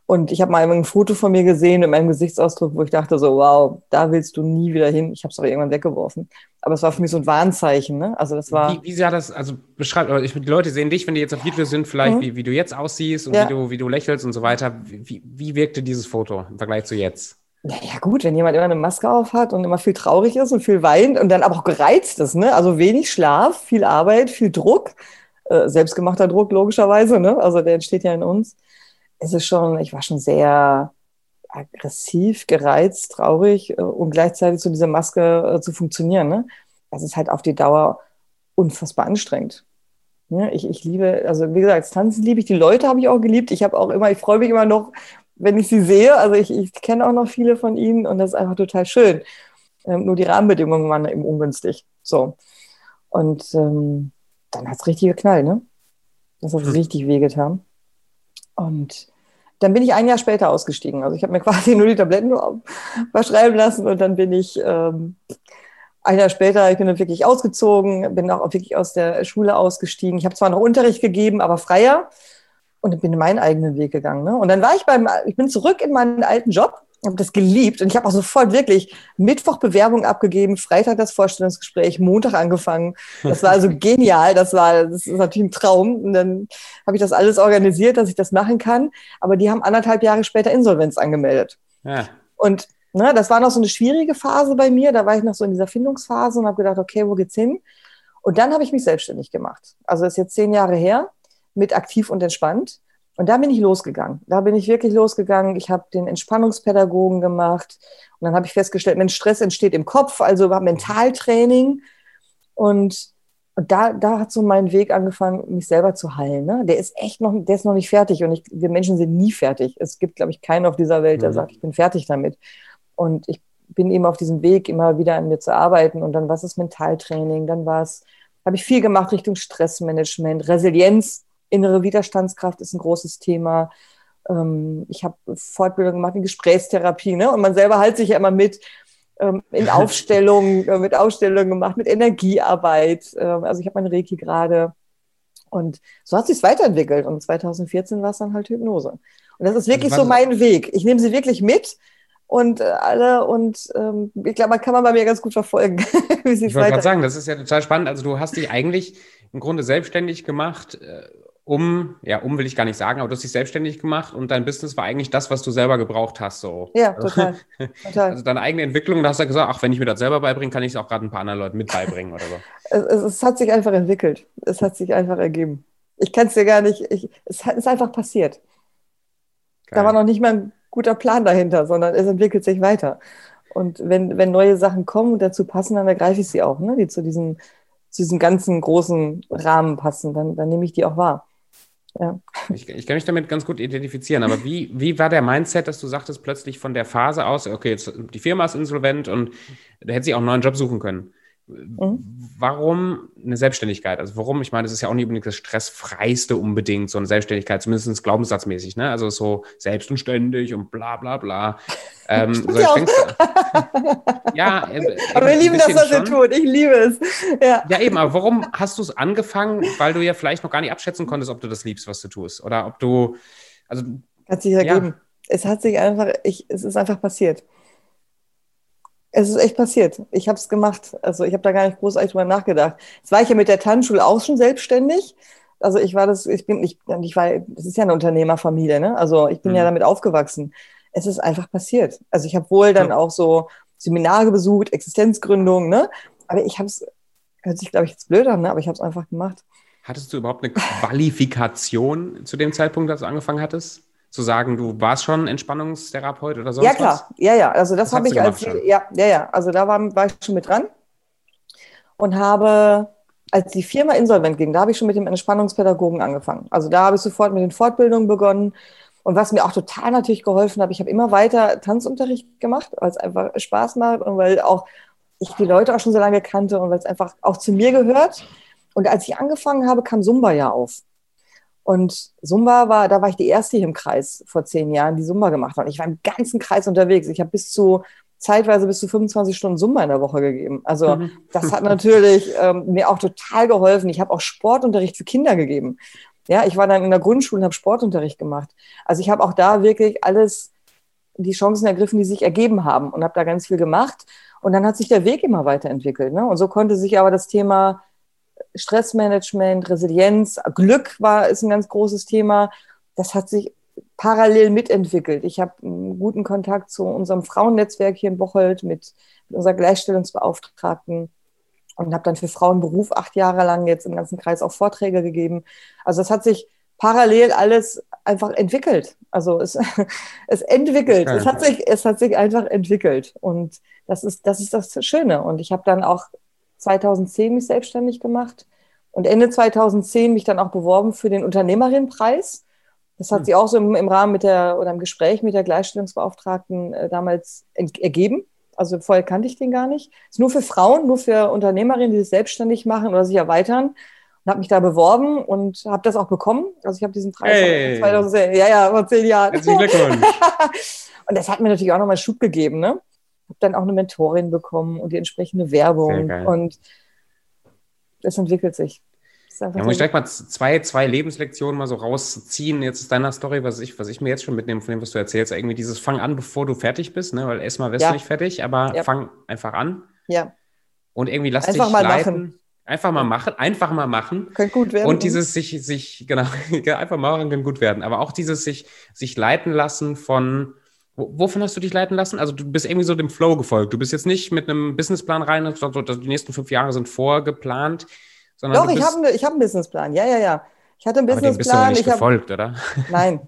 Und ich habe mal ein Foto von mir gesehen mit meinem Gesichtsausdruck, wo ich dachte so, wow, da willst du nie wieder hin. Ich habe es auch irgendwann weggeworfen. Aber es war für mich so ein Warnzeichen. Ne? Also das war. Wie, wie sah das? Also beschreib, ich, die Leute sehen dich, wenn die jetzt auf Video sind, vielleicht mhm. wie, wie du jetzt aussiehst und ja. wie du wie du lächelst und so weiter. Wie, wie wirkte dieses Foto im Vergleich zu jetzt? Naja, gut, wenn jemand immer eine Maske auf hat und immer viel traurig ist und viel weint und dann aber auch gereizt ist, ne? Also wenig Schlaf, viel Arbeit, viel Druck, äh, selbstgemachter Druck logischerweise, ne? Also der entsteht ja in uns es ist schon, ich war schon sehr aggressiv, gereizt, traurig, äh, um gleichzeitig zu dieser Maske äh, zu funktionieren. Ne? Das ist halt auf die Dauer unfassbar anstrengend. Ja, ich, ich liebe, also wie gesagt, Tanzen liebe ich, die Leute habe ich auch geliebt. Ich habe auch immer, ich freue mich immer noch, wenn ich sie sehe. Also ich, ich kenne auch noch viele von ihnen und das ist einfach total schön. Ähm, nur die Rahmenbedingungen waren eben ungünstig. So. Und ähm, dann hat es richtig geknallt, ne? Das hat hm. richtig wehgetan. Und dann bin ich ein Jahr später ausgestiegen. Also ich habe mir (laughs) quasi nur die Tabletten verschreiben lassen und dann bin ich ähm, ein Jahr später, ich bin dann wirklich ausgezogen, bin auch wirklich aus der Schule ausgestiegen. Ich habe zwar noch Unterricht gegeben, aber freier und bin meinen eigenen Weg gegangen. Ne? Und dann war ich beim, ich bin zurück in meinen alten Job habe das geliebt und ich habe auch sofort wirklich Mittwoch Bewerbung abgegeben, Freitag das Vorstellungsgespräch, Montag angefangen. Das war also (laughs) genial, das war das ist natürlich ein Traum und dann habe ich das alles organisiert, dass ich das machen kann, aber die haben anderthalb Jahre später Insolvenz angemeldet. Ja. Und ne, das war noch so eine schwierige Phase bei mir, da war ich noch so in dieser Findungsphase und habe gedacht, okay, wo geht's hin? Und dann habe ich mich selbstständig gemacht. Also das ist jetzt zehn Jahre her mit aktiv und entspannt und da bin ich losgegangen. Da bin ich wirklich losgegangen. Ich habe den Entspannungspädagogen gemacht. Und dann habe ich festgestellt, Mensch, Stress entsteht im Kopf, also war Mentaltraining. Und, und da, da hat so mein Weg angefangen, mich selber zu heilen. Ne? Der ist echt noch, der ist noch nicht fertig. Und ich, wir Menschen sind nie fertig. Es gibt, glaube ich, keinen auf dieser Welt, der mhm. sagt, ich bin fertig damit. Und ich bin eben auf diesem Weg, immer wieder an mir zu arbeiten. Und dann war es Mentaltraining, dann war es, habe ich viel gemacht Richtung Stressmanagement, Resilienz innere Widerstandskraft ist ein großes Thema. Ähm, ich habe Fortbildung gemacht in Gesprächstherapie, ne? Und man selber hält sich ja immer mit ähm, in (laughs) Aufstellungen, äh, mit Aufstellungen gemacht, mit Energiearbeit. Ähm, also ich habe mein Reiki gerade. Und so hat sich weiterentwickelt. Und 2014 war es dann halt Hypnose. Und das ist wirklich also so mein Weg. Ich nehme sie wirklich mit und äh, alle und ähm, ich glaube, man kann man bei mir ganz gut verfolgen. (laughs) wie ich wollte gerade sagen, das ist ja total spannend. Also du hast dich eigentlich im Grunde selbstständig gemacht, äh, um, ja, um will ich gar nicht sagen, aber du hast dich selbstständig gemacht und dein Business war eigentlich das, was du selber gebraucht hast. So. Ja, also, total. (laughs) total. Also deine eigene Entwicklung, da hast du gesagt, ach, wenn ich mir das selber beibringe, kann ich es auch gerade ein paar anderen Leuten mit beibringen oder so. (laughs) es, es, hat sich einfach entwickelt. Es hat sich einfach ergeben. Ich kann es dir gar nicht, ich, es ist einfach passiert. Geil. Da war noch nicht mal ein guter Plan dahinter, sondern es entwickelt sich weiter. Und wenn, wenn neue Sachen kommen und dazu passen, dann ergreife ich sie auch, ne? die zu diesem, zu diesem ganzen großen Rahmen passen, dann, dann nehme ich die auch wahr. Ja. Ich, ich, kann mich damit ganz gut identifizieren, aber wie, wie war der Mindset, dass du sagtest plötzlich von der Phase aus, okay, jetzt die Firma ist insolvent und da hätte sie auch einen neuen Job suchen können. Mhm. Warum eine Selbstständigkeit? Also warum? Ich meine, das ist ja auch nicht unbedingt das stressfreiste unbedingt, so eine Selbstständigkeit, zumindest glaubenssatzmäßig, ne? Also so selbst und ständig und bla bla bla. (laughs) Ähm, so ja, denkst, ja (laughs) äh, aber wir lieben das, was ihr tut. Ich liebe es. Ja. ja, eben, aber warum hast du es angefangen? Weil du ja vielleicht noch gar nicht abschätzen konntest, ob du das liebst, was du tust. Oder ob du, also. Hat sich ergeben. Ja. Es hat sich einfach, ich, es ist einfach passiert. Es ist echt passiert. Ich habe es gemacht. Also ich habe da gar nicht großartig drüber nachgedacht. Jetzt war ich ja mit der Tanzschule auch schon selbstständig. Also ich war das, ich bin, ich, ich war, das ist ja eine Unternehmerfamilie, ne? Also ich bin mhm. ja damit aufgewachsen. Es ist einfach passiert. Also ich habe wohl dann ja. auch so Seminare besucht, Existenzgründung, ne? Aber ich habe es, hört sich glaube ich jetzt blöd an, ne? Aber ich habe es einfach gemacht. Hattest du überhaupt eine Qualifikation zu dem Zeitpunkt, als du angefangen hattest? Zu sagen, du warst schon Entspannungstherapeut oder sonst Ja, klar. Was? Ja, ja. Also das, das habe ich als, schon. ja, ja, ja. Also da war, war ich schon mit dran und habe, als die Firma insolvent ging, da habe ich schon mit dem Entspannungspädagogen angefangen. Also da habe ich sofort mit den Fortbildungen begonnen. Und was mir auch total natürlich geholfen hat, ich habe immer weiter Tanzunterricht gemacht, weil es einfach Spaß macht und weil auch ich die Leute auch schon so lange kannte und weil es einfach auch zu mir gehört. Und als ich angefangen habe, kam Zumba ja auf. Und Zumba war, da war ich die erste hier im Kreis vor zehn Jahren, die Zumba gemacht hat. Und ich war im ganzen Kreis unterwegs. Ich habe bis zu zeitweise bis zu 25 Stunden Zumba in der Woche gegeben. Also mhm. das hat natürlich ähm, mir auch total geholfen. Ich habe auch Sportunterricht für Kinder gegeben. Ja, ich war dann in der Grundschule und habe Sportunterricht gemacht. Also ich habe auch da wirklich alles, die Chancen ergriffen, die sich ergeben haben und habe da ganz viel gemacht. Und dann hat sich der Weg immer weiterentwickelt. Ne? Und so konnte sich aber das Thema Stressmanagement, Resilienz, Glück war ist ein ganz großes Thema. Das hat sich parallel mitentwickelt. Ich habe einen guten Kontakt zu unserem Frauennetzwerk hier in Bocholt mit, mit unserer Gleichstellungsbeauftragten und habe dann für Frauenberuf acht Jahre lang jetzt im ganzen Kreis auch Vorträge gegeben. Also es hat sich parallel alles einfach entwickelt. Also es, (laughs) es entwickelt. Es hat, sich, es hat sich einfach entwickelt. Und das ist das, ist das Schöne. Und ich habe dann auch 2010 mich selbstständig gemacht und Ende 2010 mich dann auch beworben für den Unternehmerinnenpreis. Das hat hm. sich auch so im, im, Rahmen mit der oder im Gespräch mit der Gleichstellungsbeauftragten äh, damals ergeben. Also vorher kannte ich den gar nicht. Ist nur für Frauen, nur für Unternehmerinnen, die sich selbstständig machen oder sich erweitern. Und habe mich da beworben und habe das auch bekommen. Also ich habe diesen Preis hey. 2010, ja, ja, vor zehn Jahren. Herzlichen Glückwunsch. (laughs) und das hat mir natürlich auch nochmal Schub gegeben, ne? Habe dann auch eine Mentorin bekommen und die entsprechende Werbung. Und das entwickelt sich. Da muss ich direkt mal zwei, zwei Lebenslektionen mal so rausziehen, jetzt aus deiner Story, was ich, was ich mir jetzt schon mitnehme von dem, was du erzählst. Irgendwie dieses Fang an, bevor du fertig bist, ne? Weil erstmal wirst ja. du nicht fertig, aber ja. fang einfach an. Ja. Und irgendwie lass einfach dich mal leiten. Machen. Einfach mal machen, einfach mal machen. Könnte gut werden. Und dieses sich, sich, genau, (laughs) einfach mal machen kann gut werden. Aber auch dieses sich, sich leiten lassen von, wovon hast du dich leiten lassen? Also du bist irgendwie so dem Flow gefolgt. Du bist jetzt nicht mit einem Businessplan rein, und so, die nächsten fünf Jahre sind vorgeplant. Doch, ich habe ich hab einen Businessplan. Ja, ja, ja. Ich hatte einen Businessplan. Aber bist du nicht ich gefolgt, hab, oder? (laughs) Nein.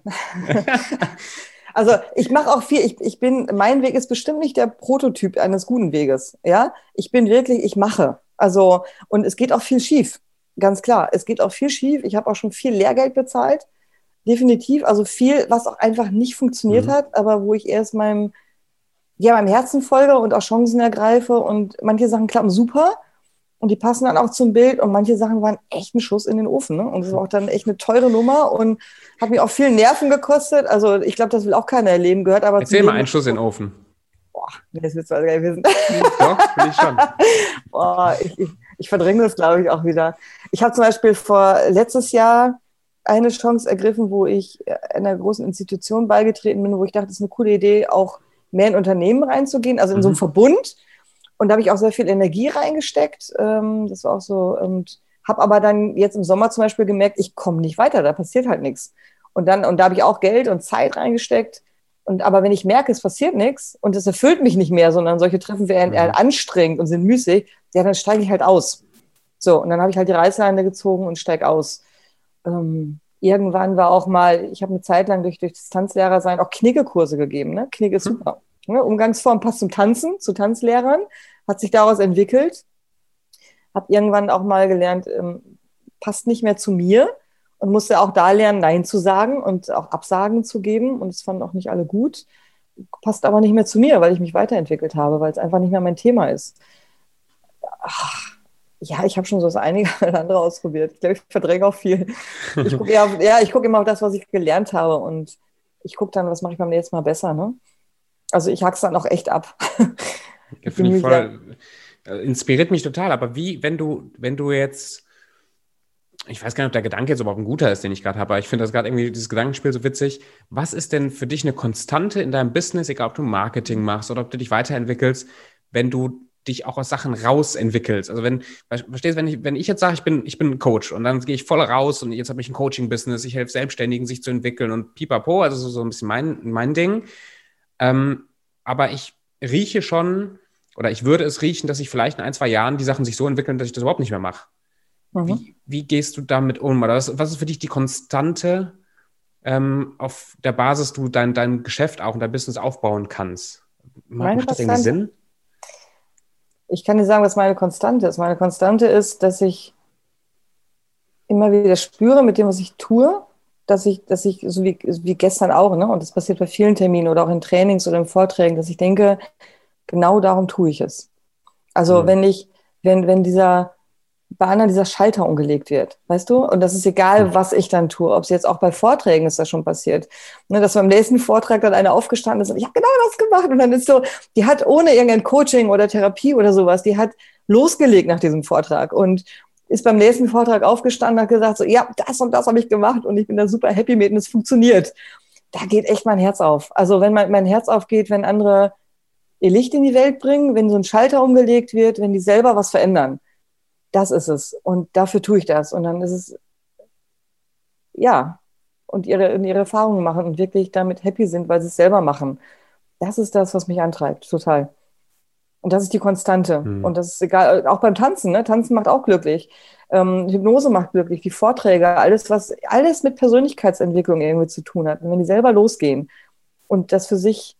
(laughs) also ich mache auch viel. Ich, ich bin, mein Weg ist bestimmt nicht der Prototyp eines guten Weges. Ja, ich bin wirklich, ich mache. Also und es geht auch viel schief. Ganz klar, es geht auch viel schief. Ich habe auch schon viel Lehrgeld bezahlt, definitiv. Also viel, was auch einfach nicht funktioniert mhm. hat, aber wo ich erst meinem, ja, meinem Herzen folge und auch Chancen ergreife und manche Sachen klappen super und die passen dann auch zum Bild und manche Sachen waren echt ein Schuss in den Ofen. Ne? Und das war auch dann echt eine teure Nummer und hat mir auch viel Nerven gekostet. Also ich glaube, das will auch keiner erleben, gehört aber Erzähl mal einen Schuss in den Ofen. Boah, das willst du also gar nicht wissen. Doch, will ich schon. (laughs) Boah, ich, ich, ich verdränge das, glaube ich, auch wieder. Ich habe zum Beispiel vor letztes Jahr eine Chance ergriffen, wo ich einer großen Institution beigetreten bin, wo ich dachte, das ist eine coole Idee, auch mehr in Unternehmen reinzugehen, also in mhm. so einen Verbund und da habe ich auch sehr viel Energie reingesteckt. Ähm, das war auch so. Und habe aber dann jetzt im Sommer zum Beispiel gemerkt, ich komme nicht weiter, da passiert halt nichts. Und dann, und da habe ich auch Geld und Zeit reingesteckt. Und aber wenn ich merke, es passiert nichts und es erfüllt mich nicht mehr, sondern solche Treffen werden eher mhm. anstrengend und sind müßig, ja, dann steige ich halt aus. So, und dann habe ich halt die Reißleine gezogen und steige aus. Ähm, irgendwann war auch mal, ich habe eine Zeit lang durch, durch das Tanzlehrer sein auch Kniggekurse gegeben. Ne? Knigge ist mhm. super. Ne? Umgangsform passt zum Tanzen, zu Tanzlehrern, hat sich daraus entwickelt. Habe irgendwann auch mal gelernt, ähm, passt nicht mehr zu mir und musste auch da lernen, Nein zu sagen und auch Absagen zu geben. Und es fanden auch nicht alle gut. Passt aber nicht mehr zu mir, weil ich mich weiterentwickelt habe, weil es einfach nicht mehr mein Thema ist. Ach, ja, ich habe schon so das einige (laughs) oder andere ausprobiert. Ich glaube, ich verdränge auch viel. Ich gucke (laughs) ja, ja, guck immer auf das, was ich gelernt habe und ich gucke dann, was mache ich beim nächsten Mal besser. Ne? Also ich hack's dann auch echt ab. (laughs) Ja, Finde ich voll. Äh, inspiriert mich total. Aber wie, wenn du, wenn du jetzt, ich weiß gar nicht, ob der Gedanke jetzt überhaupt ein guter ist, den ich gerade habe, aber ich finde das gerade irgendwie dieses Gedankenspiel so witzig. Was ist denn für dich eine Konstante in deinem Business, egal ob du Marketing machst oder ob du dich weiterentwickelst, wenn du dich auch aus Sachen rausentwickelst. Also wenn, verstehst wenn ich, wenn ich jetzt sage, ich bin, ich bin Coach und dann gehe ich voll raus und jetzt habe ich ein Coaching-Business, ich helfe Selbstständigen, sich zu entwickeln und pipapo, also so, so ein bisschen mein, mein Ding. Ähm, aber ich rieche schon, oder ich würde es riechen, dass sich vielleicht in ein, zwei Jahren die Sachen sich so entwickeln, dass ich das überhaupt nicht mehr mache. Mhm. Wie, wie, gehst du damit um? Oder was, was ist für dich die Konstante, ähm, auf der Basis du dein, dein Geschäft auch und dein Business aufbauen kannst? Macht das irgendwie Sinn? Ich kann dir sagen, was meine Konstante ist. Meine Konstante ist, dass ich immer wieder spüre mit dem, was ich tue, dass ich, dass ich, so wie, wie gestern auch, ne, und das passiert bei vielen Terminen oder auch in Trainings oder in Vorträgen, dass ich denke, genau darum tue ich es. Also mhm. wenn ich, wenn, wenn dieser bei anderen dieser Schalter umgelegt wird, weißt du? Und das ist egal, was ich dann tue. Ob es jetzt auch bei Vorträgen ist das schon passiert. Ne, dass beim nächsten Vortrag dann einer aufgestanden ist und ich habe genau das gemacht. Und dann ist so, die hat ohne irgendein Coaching oder Therapie oder sowas, die hat losgelegt nach diesem Vortrag. Und ist beim nächsten Vortrag aufgestanden, hat gesagt, so, ja, das und das habe ich gemacht und ich bin da super happy mit und es funktioniert. Da geht echt mein Herz auf. Also wenn mein, mein Herz aufgeht, wenn andere ihr Licht in die Welt bringen, wenn so ein Schalter umgelegt wird, wenn die selber was verändern. Das ist es. Und dafür tue ich das. Und dann ist es, ja, und ihre, ihre Erfahrungen machen und wirklich damit happy sind, weil sie es selber machen. Das ist das, was mich antreibt, total. Und das ist die Konstante. Mhm. Und das ist egal, auch beim Tanzen, ne? Tanzen macht auch glücklich. Ähm, Hypnose macht glücklich, die Vorträge, alles, was, alles mit Persönlichkeitsentwicklung irgendwie zu tun hat. Und wenn die selber losgehen und das für sich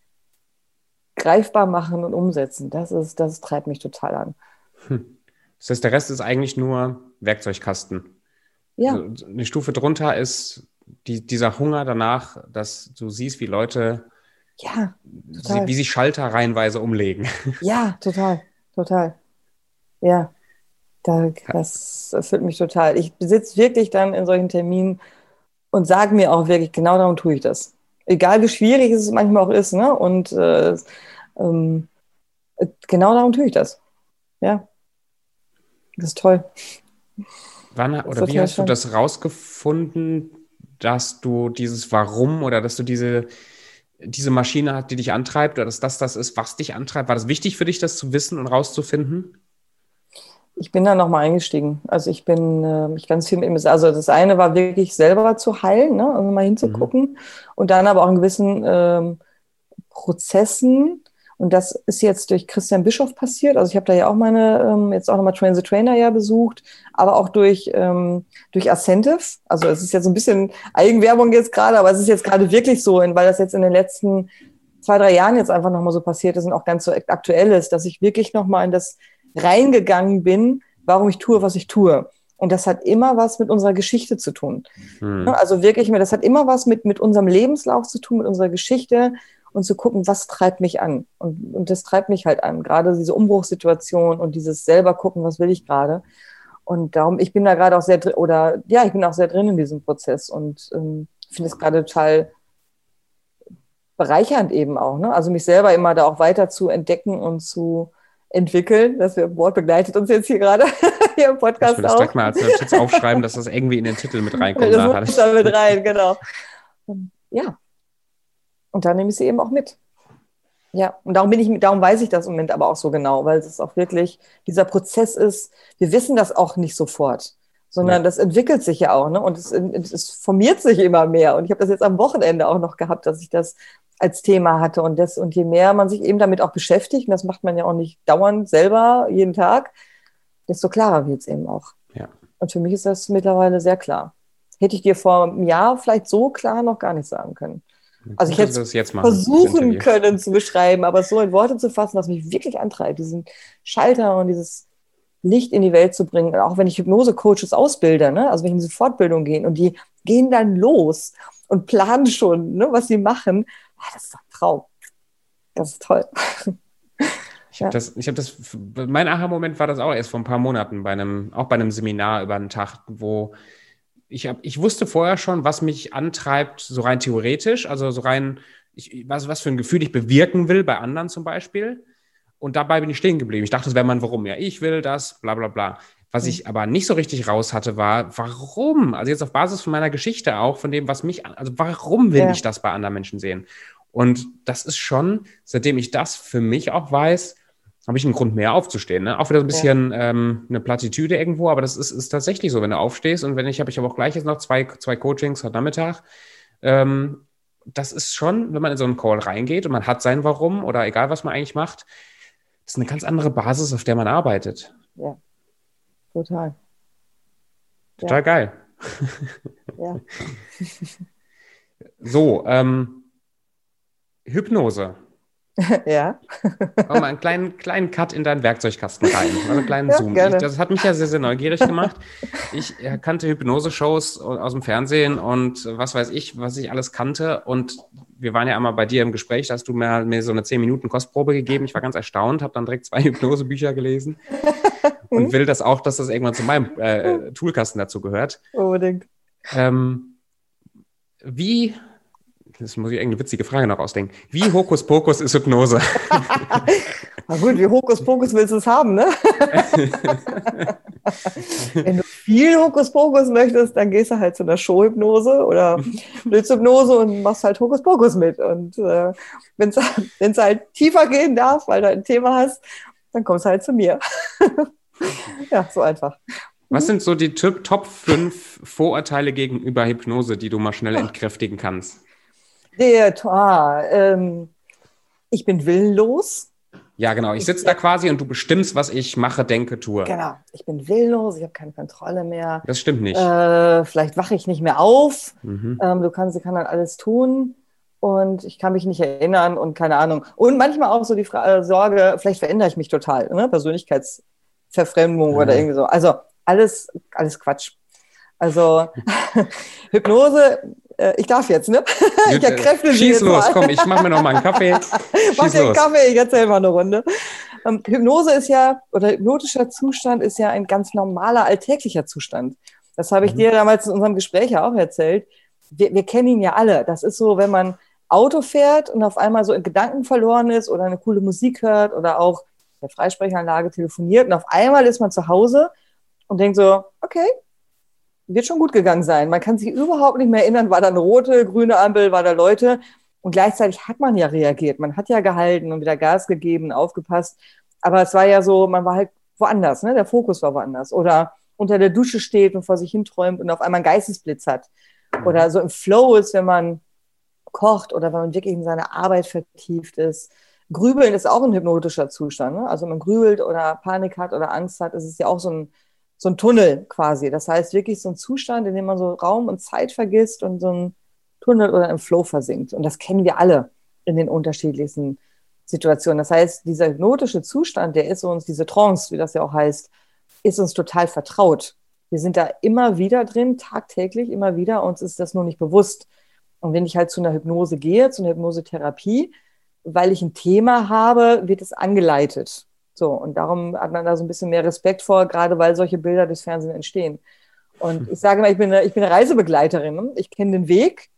greifbar machen und umsetzen, das ist, das treibt mich total an. Hm. Das heißt, der Rest ist eigentlich nur Werkzeugkasten. Ja. Also eine Stufe drunter ist die, dieser Hunger danach, dass du siehst, wie Leute ja, total. wie sie Schalter reihenweise umlegen. (laughs) Ja, total, total. Ja, da, das erfüllt mich total. Ich besitze wirklich dann in solchen Terminen und sage mir auch wirklich, genau darum tue ich das. Egal wie schwierig es manchmal auch ist, ne? Und äh, ähm, genau darum tue ich das. Ja. Das ist toll. Wann oder wie hast schön. du das rausgefunden, dass du dieses Warum oder dass du diese diese Maschine hat, die dich antreibt, oder dass das das ist, was dich antreibt? War das wichtig für dich, das zu wissen und rauszufinden? Ich bin da nochmal eingestiegen. Also ich bin äh, ich ganz viel mit Also das eine war wirklich selber zu heilen, ne? also mal hinzugucken. Mhm. Und dann aber auch in gewissen ähm, Prozessen und das ist jetzt durch Christian Bischoff passiert. Also ich habe da ja auch meine, ähm, jetzt auch nochmal Train the Trainer ja besucht, aber auch durch, ähm, durch Ascentive. Also es ist jetzt so ein bisschen Eigenwerbung jetzt gerade, aber es ist jetzt gerade wirklich so, weil das jetzt in den letzten zwei, drei Jahren jetzt einfach nochmal so passiert ist und auch ganz so aktuell ist, dass ich wirklich nochmal in das reingegangen bin, warum ich tue, was ich tue. Und das hat immer was mit unserer Geschichte zu tun. Hm. Also wirklich, das hat immer was mit, mit unserem Lebenslauf zu tun, mit unserer Geschichte und zu gucken, was treibt mich an. Und, und das treibt mich halt an. Gerade diese Umbruchssituation und dieses selber gucken, was will ich gerade. Und darum, ich bin da gerade auch sehr drin, oder ja, ich bin auch sehr drin in diesem Prozess und ähm, finde es gerade total bereichernd eben auch. Ne? Also mich selber immer da auch weiter zu entdecken und zu entwickeln. Das Wort begleitet uns jetzt hier gerade (laughs) hier im Podcast. Ich will das direkt mal als Notiz aufschreiben, dass das irgendwie in den Titel mit reinkommt. (laughs) Das muss da mit rein, genau. Ja, und da nehme ich sie eben auch mit. Ja, und darum bin ich, darum weiß ich das im Moment aber auch so genau, weil es auch wirklich dieser Prozess ist. Wir wissen das auch nicht sofort, sondern ja. das entwickelt sich ja auch, ne? Und es, es formiert sich immer mehr. Und ich habe das jetzt am Wochenende auch noch gehabt, dass ich das als Thema hatte. Und das, und je mehr man sich eben damit auch beschäftigt, und das macht man ja auch nicht dauernd selber, jeden Tag, desto klarer wird es eben auch. Ja. Und für mich ist das mittlerweile sehr klar. Hätte ich dir vor einem Jahr vielleicht so klar noch gar nicht sagen können. Also ich hätte es jetzt versuchen können zu beschreiben, aber so in Worte zu fassen, was mich wirklich antreibt, diesen Schalter und dieses Licht in die Welt zu bringen, auch wenn ich Hypnose-Coaches ausbilde, ne? also wenn ich in diese Fortbildung gehe und die gehen dann los und planen schon, ne, was sie machen, ja, das ist doch ein Traum. Das ist toll. (laughs) Ich habe das, ich habe das, mein Aha-Moment war das auch erst vor ein paar Monaten bei einem, auch bei einem Seminar über einen Tag, wo ich, hab, ich wusste vorher schon, was mich antreibt, so rein theoretisch, also so rein, ich, was, was für ein Gefühl ich bewirken will bei anderen zum Beispiel. Und dabei bin ich stehen geblieben. Ich dachte, das wäre mein Warum. Ja, ich will das, bla bla bla. Was ich aber nicht so richtig raus hatte, war, warum? Also jetzt auf Basis von meiner Geschichte auch, von dem, was mich, also warum will ja. ich das bei anderen Menschen sehen? Und das ist schon, seitdem ich das für mich auch weiß, habe ich einen Grund mehr aufzustehen. Ne? Auch wieder so ein bisschen ja. ähm, eine Plattitüde irgendwo, aber das ist, ist tatsächlich so, wenn du aufstehst und wenn ich habe ich aber auch gleich jetzt noch zwei, zwei Coachings heute Nachmittag. Ähm, das ist schon, wenn man in so einen Call reingeht und man hat sein Warum oder egal, was man eigentlich macht, das ist eine ganz andere Basis, auf der man arbeitet. Ja, total. Total ja. geil. Ja. (laughs) so, ähm, Hypnose. (laughs) ja. Mach mal einen kleinen, kleinen Cut in deinen Werkzeugkasten rein. Also einen kleinen (laughs) ja, Zoom. Ich, das hat mich ja sehr, sehr neugierig gemacht. Ich kannte Hypnose-Shows aus dem Fernsehen und was weiß ich, was ich alles kannte. Und wir waren ja einmal bei dir im Gespräch, da hast du mir, mir so eine 10-Minuten-Kostprobe gegeben. Ich war ganz erstaunt, habe dann direkt zwei (laughs) Hypnosebücher gelesen und will das auch, dass das irgendwann zu meinem äh, Toolkasten dazu gehört. Unbedingt. Ähm, wie das muss ich irgendeine witzige Frage noch ausdenken. Wie Hokuspokus ist Hypnose? (laughs) Na gut, wie Hokuspokus willst du es haben, ne? (laughs) Wenn du viel Hokuspokus möchtest, dann gehst du halt zu einer Showhypnose oder Blitzhypnose und machst halt Hokuspokus mit. Und äh, wenn es halt tiefer gehen darf, weil du ein Thema hast, dann kommst du halt zu mir. (laughs) ja, so einfach. Was sind so die Top 5 Vorurteile gegenüber Hypnose, die du mal schnell entkräftigen kannst? Ah, ähm, ich bin willenlos. Ja, genau. Ich sitze da quasi und du bestimmst, was ich mache, denke, tue. Genau. Ich bin willenlos, ich habe keine Kontrolle mehr. Das stimmt nicht. Äh, vielleicht wache ich nicht mehr auf. Mhm. Ähm, du kannst, kann dann alles tun und ich kann mich nicht erinnern und keine Ahnung. Und manchmal auch so die Frage, äh, Sorge, vielleicht verändere ich mich total, ne? Persönlichkeitsverfremdung mhm. oder irgendwie so. Also alles, alles Quatsch. Also (laughs) Hypnose äh, ich darf jetzt, ne? (laughs) ich erkräfte Schieß jetzt los, mal. komm, ich mache mir noch mal einen Kaffee. (laughs) mach dir einen Kaffee, ich erzähle mal eine Runde. Ähm, Hypnose ist ja, oder hypnotischer Zustand ist ja ein ganz normaler, alltäglicher Zustand. Das habe ich mhm. dir damals in unserem Gespräch ja auch erzählt. Wir, wir kennen ihn ja alle. Das ist so, wenn man Auto fährt und auf einmal so in Gedanken verloren ist oder eine coole Musik hört oder auch der Freisprechanlage telefoniert und auf einmal ist man zu Hause und denkt so, okay, wird schon gut gegangen sein. Man kann sich überhaupt nicht mehr erinnern, war da eine rote, grüne Ampel, war da Leute. Und gleichzeitig hat man ja reagiert. Man hat ja gehalten und wieder Gas gegeben, aufgepasst. Aber es war ja so, man war halt woanders, ne? Der Fokus war woanders. Oder unter der Dusche steht und vor sich hinträumt und auf einmal einen Geistesblitz hat. Oder so im Flow ist, wenn man kocht oder wenn man wirklich in seine Arbeit vertieft ist. Grübeln ist auch ein hypnotischer Zustand. Ne? Also wenn man grübelt oder Panik hat oder Angst hat, ist es ja auch so ein so ein Tunnel quasi. Das heißt wirklich so ein Zustand, in dem man so Raum und Zeit vergisst und so ein Tunnel oder im Flow versinkt. Und das kennen wir alle in den unterschiedlichsten Situationen. Das heißt, dieser hypnotische Zustand, der ist uns, diese Trance, wie das ja auch heißt, ist uns total vertraut. Wir sind da immer wieder drin, tagtäglich immer wieder, uns ist das nur nicht bewusst. Und wenn ich halt zu einer Hypnose gehe, zu einer Hypnosetherapie, weil ich ein Thema habe, wird es angeleitet. So, und darum hat man da so ein bisschen mehr Respekt vor, gerade weil solche Bilder des Fernsehens entstehen. Und ich sage mal, ich bin eine, ich bin eine Reisebegleiterin. Ne? Ich kenne den Weg.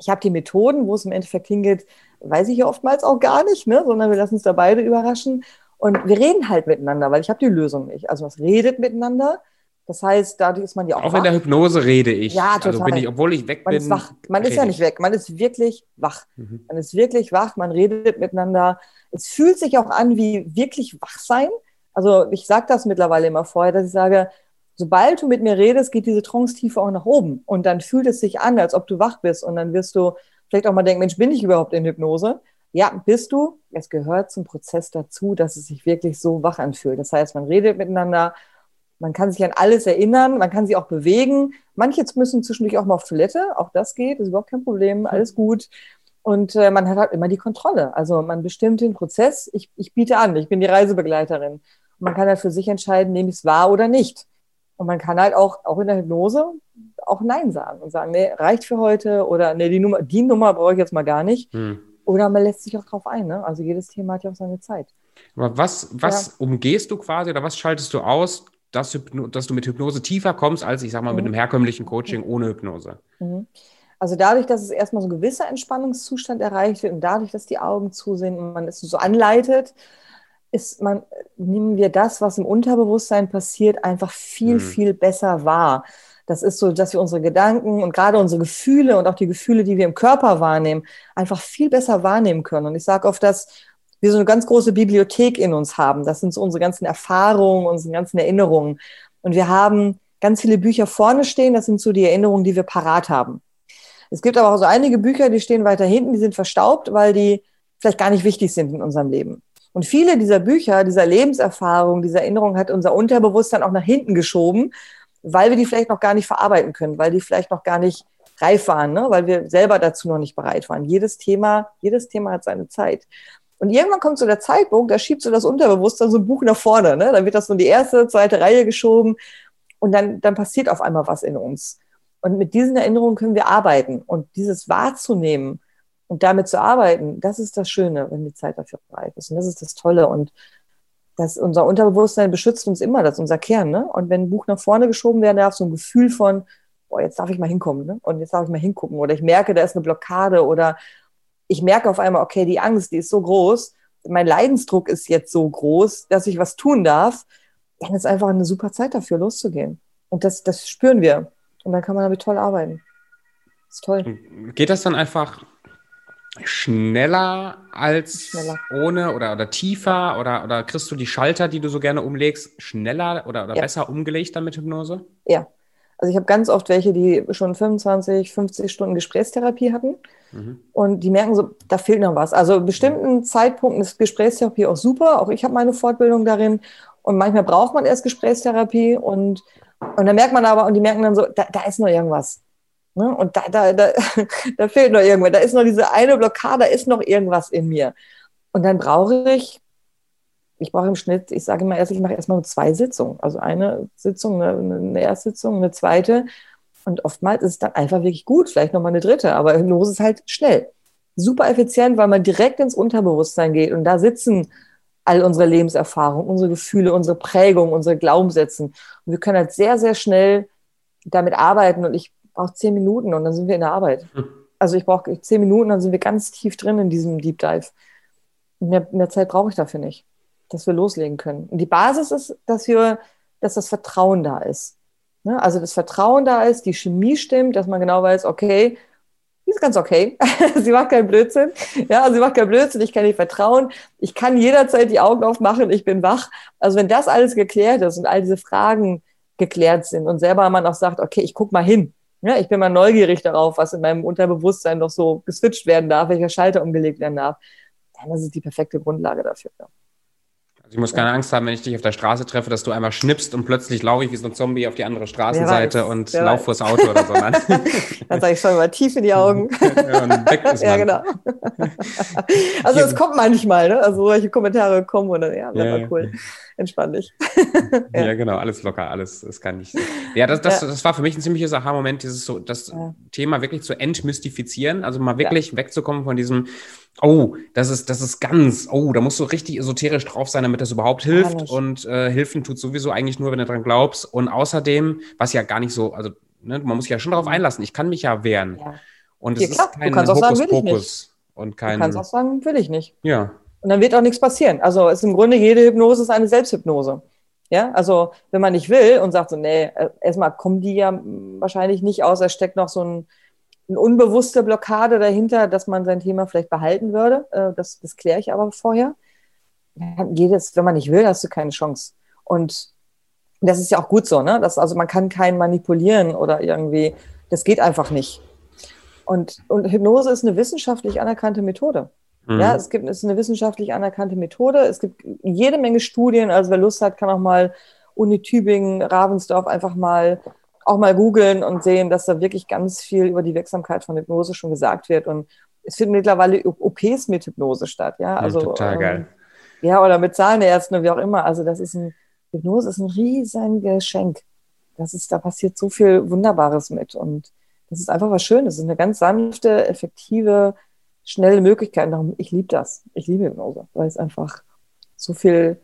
Ich habe die Methoden, wo es im Endeffekt hingeht, weiß ich ja oftmals auch gar nicht, ne? sondern wir lassen uns da beide überraschen. Und wir reden halt miteinander, weil ich habe die Lösung nicht. Also was redet miteinander? Das heißt, dadurch ist man ja auch. Auch wach. in der Hypnose rede ich. Ja, total. Also bin ich, obwohl ich weg man bin. Ist wach. Man ist ja nicht weg. Man ist wirklich wach. Mhm. Man ist wirklich wach. Man redet miteinander. Es fühlt sich auch an wie wirklich wach sein. Also ich sage das mittlerweile immer vorher, dass ich sage, sobald du mit mir redest, geht diese Trance-Tiefe auch nach oben. Und dann fühlt es sich an, als ob du wach bist. Und dann wirst du vielleicht auch mal denken, Mensch, bin ich überhaupt in Hypnose? Ja, bist du. Es gehört zum Prozess dazu, dass es sich wirklich so wach anfühlt. Das heißt, man redet miteinander, man kann sich an alles erinnern, man kann sich auch bewegen. Manche müssen zwischendurch auch mal auf Toilette, auch das geht, ist überhaupt kein Problem, alles mhm. gut. Und äh, man hat halt immer die Kontrolle. Also man bestimmt den Prozess, ich, ich biete an, ich bin die Reisebegleiterin. Und man kann halt für sich entscheiden, nehme ich es wahr oder nicht. Und man kann halt auch, auch in der Hypnose auch Nein sagen und sagen, nee, reicht für heute oder nee, die Nummer, die Nummer brauche ich jetzt mal gar nicht. Hm. Oder man lässt sich auch drauf ein. Ne? Also jedes Thema hat ja auch seine Zeit. Aber was, was ja. umgehst du quasi oder was schaltest du aus, dass, dass, du mit Hypnose tiefer kommst, als ich sag mal mhm. mit einem herkömmlichen Coaching ohne Hypnose? Mhm. Also dadurch, dass es erstmal so ein gewisser Entspannungszustand erreicht wird und dadurch, dass die Augen zusehen und man es so anleitet, ist man, nehmen wir das, was im Unterbewusstsein passiert, einfach viel, mhm. viel besser wahr. Das ist so, dass wir unsere Gedanken und gerade unsere Gefühle und auch die Gefühle, die wir im Körper wahrnehmen, einfach viel besser wahrnehmen können. Und ich sage oft, dass wir so eine ganz große Bibliothek in uns haben. Das sind so unsere ganzen Erfahrungen, unsere ganzen Erinnerungen. Und wir haben ganz viele Bücher vorne stehen. Das sind so die Erinnerungen, die wir parat haben. Es gibt aber auch so einige Bücher, die stehen weiter hinten, die sind verstaubt, weil die vielleicht gar nicht wichtig sind in unserem Leben. Und viele dieser Bücher, dieser Lebenserfahrung, dieser Erinnerung hat unser Unterbewusstsein auch nach hinten geschoben, weil wir die vielleicht noch gar nicht verarbeiten können, weil die vielleicht noch gar nicht reif waren, ne? weil wir selber dazu noch nicht bereit waren. Jedes Thema, jedes Thema hat seine Zeit. Und irgendwann kommt so der Zeitpunkt, da schiebst du das Unterbewusstsein so ein Buch nach vorne. Ne? Dann wird das so in die erste, zweite Reihe geschoben und dann, dann passiert auf einmal was in uns. Und mit diesen Erinnerungen können wir arbeiten. Und dieses wahrzunehmen und damit zu arbeiten, das ist das Schöne, wenn die Zeit dafür bereit ist. Und das ist das Tolle. Und das, unser Unterbewusstsein beschützt uns immer, das ist unser Kern. Ne? Und wenn ein Buch nach vorne geschoben werden darf, so ein Gefühl von, boah, jetzt darf ich mal hinkommen ne? und jetzt darf ich mal hingucken. Oder ich merke, da ist eine Blockade oder ich merke auf einmal, okay, die Angst, die ist so groß, mein Leidensdruck ist jetzt so groß, dass ich was tun darf, dann ist einfach eine super Zeit dafür, loszugehen. Und das, das spüren wir. Und dann kann man damit toll arbeiten. Das ist toll. Geht das dann einfach schneller als schneller. ohne oder, oder tiefer oder, oder kriegst du die Schalter, die du so gerne umlegst, schneller oder, oder ja. besser umgelegt dann mit Hypnose? Ja. Also ich habe ganz oft welche, die schon 25, 50 Stunden Gesprächstherapie hatten mhm. und die merken so, da fehlt noch was. Also bestimmten. Zeitpunkten ist Gesprächstherapie auch super. Auch ich habe meine Fortbildung darin und manchmal braucht man erst Gesprächstherapie und, und dann merkt man aber, und die merken dann so, da, da ist noch irgendwas. Ne? Und da, da, da, (laughs) da fehlt noch irgendwas. Da ist noch diese eine Blockade, da ist noch irgendwas in mir. Und dann brauche ich, ich brauche im Schnitt, ich sage immer erst, ich mache erstmal zwei Sitzungen. Also eine Sitzung, eine, eine Erstsitzung, eine zweite. Und oftmals ist es dann einfach wirklich gut, vielleicht nochmal eine dritte. Aber Hypnose ist halt schnell. Super effizient, weil man direkt ins Unterbewusstsein geht. Und da sitzen all unsere Lebenserfahrungen, unsere Gefühle, unsere Prägungen, unsere Glaubenssätze. Und wir können halt sehr, sehr schnell damit arbeiten. Und ich brauche zehn Minuten und dann sind wir in der Arbeit. Hm. Also ich brauche zehn Minuten, dann sind wir ganz tief drin in diesem Deep Dive. Mehr, mehr Zeit brauche ich dafür nicht, dass wir loslegen können. Und die Basis ist, dass wir, dass das Vertrauen da ist. Ne? Also das Vertrauen da ist, die Chemie stimmt, dass man genau weiß, okay, die ist ganz okay. (laughs) sie macht keinen Blödsinn. Ja, sie macht keinen Blödsinn. Ich kann ihr vertrauen. Ich kann jederzeit die Augen aufmachen. Ich bin wach. Also wenn das alles geklärt ist und all diese Fragen geklärt sind und selber man auch sagt, okay, ich guck mal hin. Ja, ich bin mal neugierig darauf, was in meinem Unterbewusstsein noch so geswitcht werden darf, welcher Schalter umgelegt werden darf. Dann ist es die perfekte Grundlage dafür. Ja. Ich muss keine Angst haben, wenn ich dich auf der Straße treffe, dass du einmal schnippst und plötzlich laufe ich wie so ein Zombie auf die andere Straßenseite und laufe vors Auto oder so. (laughs) Dann sage ich schon mal tief in die Augen. (laughs) ja, ja genau. (laughs) Also es kommt manchmal, ne? Also solche Kommentare kommen und dann, ja, wäre ja, mal cool. Entspann dich. (laughs) ja. ja. genau, alles locker, alles, das kann ich. Ja, das, das, das war für mich ein ziemliches Aha-Moment, dieses so, das Thema wirklich zu entmystifizieren, also mal wirklich wegzukommen von diesem Oh, das ist, das ist ganz, oh, da musst du richtig esoterisch drauf sein, damit das überhaupt hilft. Und äh, Hilfen tut sowieso eigentlich nur, wenn du dran glaubst. Und außerdem, was ja gar nicht so, also ne, man muss sich ja schon darauf einlassen, ich kann mich ja wehren. Ja. Und es ja, ist kein Hokuspokus. Und kein, du kannst auch sagen, will ich nicht. Ja. Und dann wird auch nichts passieren. Also ist im Grunde jede Hypnose ist eine Selbsthypnose. Ja, also wenn man nicht will und sagt so, nee, äh, erstmal kommen die ja wahrscheinlich nicht aus, er steckt noch so ein eine unbewusste Blockade dahinter, dass man sein Thema vielleicht behalten würde. Äh, das, das kläre ich aber vorher. Jedes, wenn man nicht will, hast du keine Chance. Und das ist ja auch gut so, ne? Das, also man kann keinen manipulieren oder irgendwie, das geht einfach nicht. Und, und Hypnose ist eine wissenschaftlich anerkannte Methode. Mhm. Ja, es gibt, es ist eine wissenschaftlich anerkannte Methode. Es gibt jede Menge Studien. Also wer Lust hat, kann auch mal Uni Tübingen, Ravensdorf einfach mal auch mal googeln und sehen, dass da wirklich ganz viel über die Wirksamkeit von Hypnose schon gesagt wird. Und es finden mittlerweile OPs mit Hypnose statt, ja. Also, ja, total geil. Ähm, ja, oder mit Zahlenärzten oder wie auch immer. Also das ist ein, Hypnose ist ein riesen Geschenk. Das ist, da passiert so viel Wunderbares mit. Und das ist einfach was Schönes. Es ist eine ganz sanfte, effektive, schnelle Möglichkeit. Darum, ich liebe das. Ich liebe Hypnose, weil es einfach so viel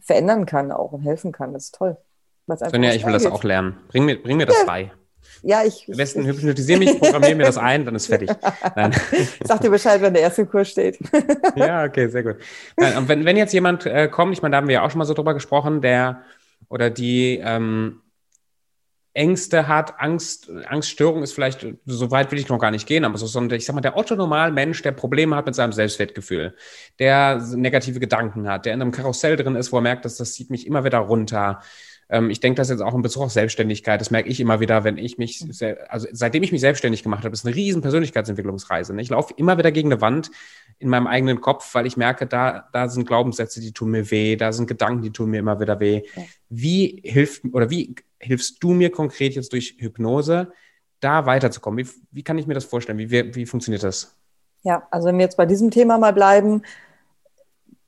verändern kann auch und helfen kann. Das ist toll. Sonja, ich will das auch lernen. Bring mir, bring mir das ja. bei. Ja, ich. Am besten hypnotisiere mich, programmiere mir das ein, dann ist fertig. (laughs) Nein. Sag dir Bescheid, wenn der erste Kurs steht. (laughs) ja, okay, sehr gut. und wenn, wenn jetzt jemand äh, kommt, ich meine, da haben wir ja auch schon mal so drüber gesprochen, der oder die ähm, Ängste hat, Angst, Angststörung ist vielleicht, so weit will ich noch gar nicht gehen, aber so, so ich sag mal, der Otto-Normal-Mensch, der Probleme hat mit seinem Selbstwertgefühl, der negative Gedanken hat, der in einem Karussell drin ist, wo er merkt, dass das zieht mich immer wieder runter, ähm, ich denke das jetzt auch in Bezug auf Selbstständigkeit. Das merke ich immer wieder, wenn ich mich, mhm. also seitdem ich mich selbstständig gemacht habe, ist eine riesen Persönlichkeitsentwicklungsreise. Ne? Ich laufe immer wieder gegen eine Wand in meinem eigenen Kopf, weil ich merke, da, da sind Glaubenssätze, die tun mir weh, da sind Gedanken, die tun mir immer wieder weh. Wie hilft oder wie hilfst du mir konkret jetzt durch Hypnose, da weiterzukommen? Wie, wie kann ich mir das vorstellen? Wie, wie, wie funktioniert das? Ja, also wenn wir jetzt bei diesem Thema mal bleiben,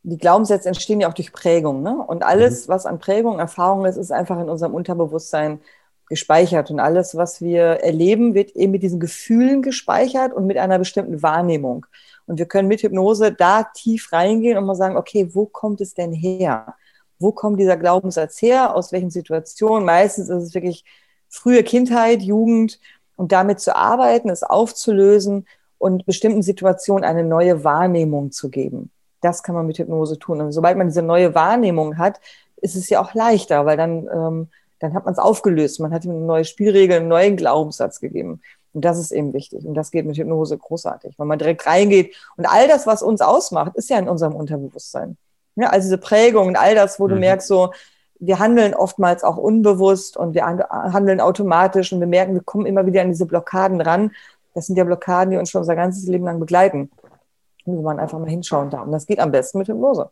die Glaubenssätze entstehen ja auch durch Prägung. Ne? Und alles, mhm. was an Prägung, Erfahrung ist, ist einfach in unserem Unterbewusstsein gespeichert. Und alles, was wir erleben, wird eben mit diesen Gefühlen gespeichert und mit einer bestimmten Wahrnehmung. Und wir können mit Hypnose da tief reingehen und mal sagen, okay, wo kommt es denn her? Wo kommt dieser Glaubenssatz her? Aus welchen Situationen? Meistens ist es wirklich frühe Kindheit, Jugend und damit zu arbeiten, es aufzulösen und bestimmten Situationen eine neue Wahrnehmung zu geben. Das kann man mit Hypnose tun. Und sobald man diese neue Wahrnehmung hat, ist es ja auch leichter, weil dann, ähm, dann hat man es aufgelöst. Man hat ihm eine neue Spielregel, einen neuen Glaubenssatz gegeben. Und das ist eben wichtig. Und das geht mit Hypnose großartig, weil man direkt reingeht. Und all das, was uns ausmacht, ist ja in unserem Unterbewusstsein. Ja, also diese Prägung und all das, wo mhm. du merkst, so, wir handeln oftmals auch unbewusst und wir handeln automatisch und wir merken, wir kommen immer wieder an diese Blockaden ran. Das sind ja Blockaden, die uns schon unser ganzes Leben lang begleiten. Und wo man einfach mal hinschauen darf. Und das geht am besten mit Hypnose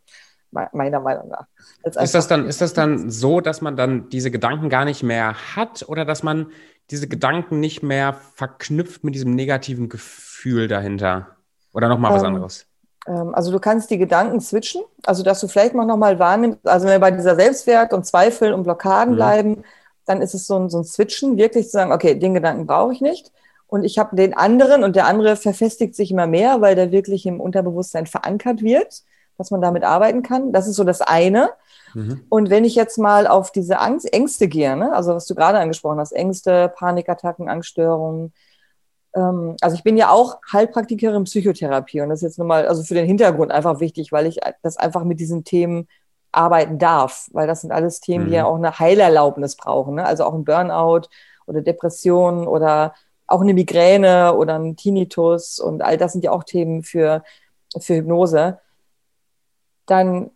meiner Meinung nach. Ist das, dann, ist das dann so, dass man dann diese Gedanken gar nicht mehr hat oder dass man diese Gedanken nicht mehr verknüpft mit diesem negativen Gefühl dahinter? Oder nochmal was ähm, anderes? Ähm, also du kannst die Gedanken switchen, also dass du vielleicht noch mal wahrnimmst, also wenn wir bei dieser Selbstwert und Zweifel und Blockaden mhm. bleiben, dann ist es so ein, so ein Switchen, wirklich zu sagen, okay, den Gedanken brauche ich nicht. Und ich habe den anderen und der andere verfestigt sich immer mehr, weil der wirklich im Unterbewusstsein verankert wird, dass man damit arbeiten kann. Das ist so das eine. Mhm. Und wenn ich jetzt mal auf diese Angst, Ängste gehe, ne? also was du gerade angesprochen hast, Ängste, Panikattacken, Angststörungen, ähm, also ich bin ja auch Heilpraktikerin Psychotherapie und das ist jetzt nochmal, also für den Hintergrund einfach wichtig, weil ich das einfach mit diesen Themen arbeiten darf, weil das sind alles Themen, mhm. die ja mhm. auch eine Heilerlaubnis brauchen, ne? also auch ein Burnout oder Depression oder auch eine Migräne oder ein Tinnitus und all das sind ja auch Themen für, für Hypnose. Dann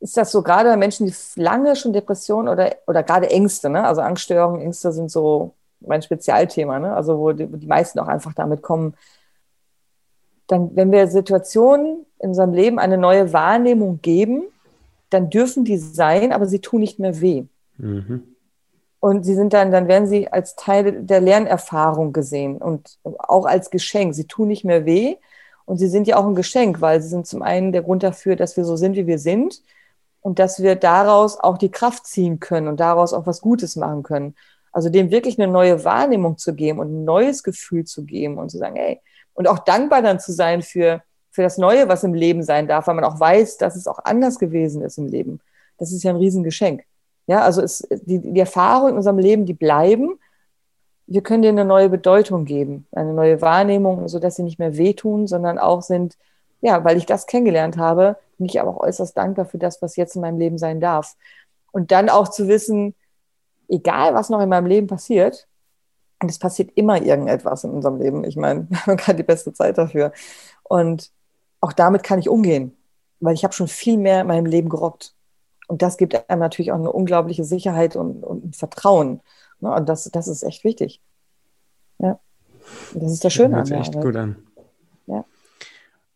ist das so gerade bei Menschen, die lange schon Depressionen oder, oder gerade Ängste, ne? also Angststörungen, Ängste sind so mein Spezialthema, ne? also wo die, die meisten auch einfach damit kommen, dann, wenn wir Situationen in unserem Leben eine neue Wahrnehmung geben, dann dürfen die sein, aber sie tun nicht mehr weh. Mhm. Und sie sind dann, dann werden sie als Teil der Lernerfahrung gesehen und auch als Geschenk. Sie tun nicht mehr weh und sie sind ja auch ein Geschenk, weil sie sind zum einen der Grund dafür, dass wir so sind, wie wir sind und dass wir daraus auch die Kraft ziehen können und daraus auch was Gutes machen können. Also dem wirklich eine neue Wahrnehmung zu geben und ein neues Gefühl zu geben und zu sagen, hey, und auch dankbar dann zu sein für, für das Neue, was im Leben sein darf, weil man auch weiß, dass es auch anders gewesen ist im Leben. Das ist ja ein Riesengeschenk. Ja, also es, die, die Erfahrungen in unserem Leben, die bleiben. Wir können denen eine neue Bedeutung geben, eine neue Wahrnehmung, sodass sie nicht mehr wehtun, sondern auch sind, ja, weil ich das kennengelernt habe, bin ich aber auch äußerst dankbar für das, was jetzt in meinem Leben sein darf. Und dann auch zu wissen, egal was noch in meinem Leben passiert, und es passiert immer irgendetwas in unserem Leben. Ich meine, (laughs) wir haben gerade die beste Zeit dafür. Und auch damit kann ich umgehen, weil ich habe schon viel mehr in meinem Leben gerockt. Und das gibt einem natürlich auch eine unglaubliche Sicherheit und, und Vertrauen. Ne? Und das, das ist echt wichtig. Ja. das ist das Schöne das an der echt Arbeit. gut an. Ja.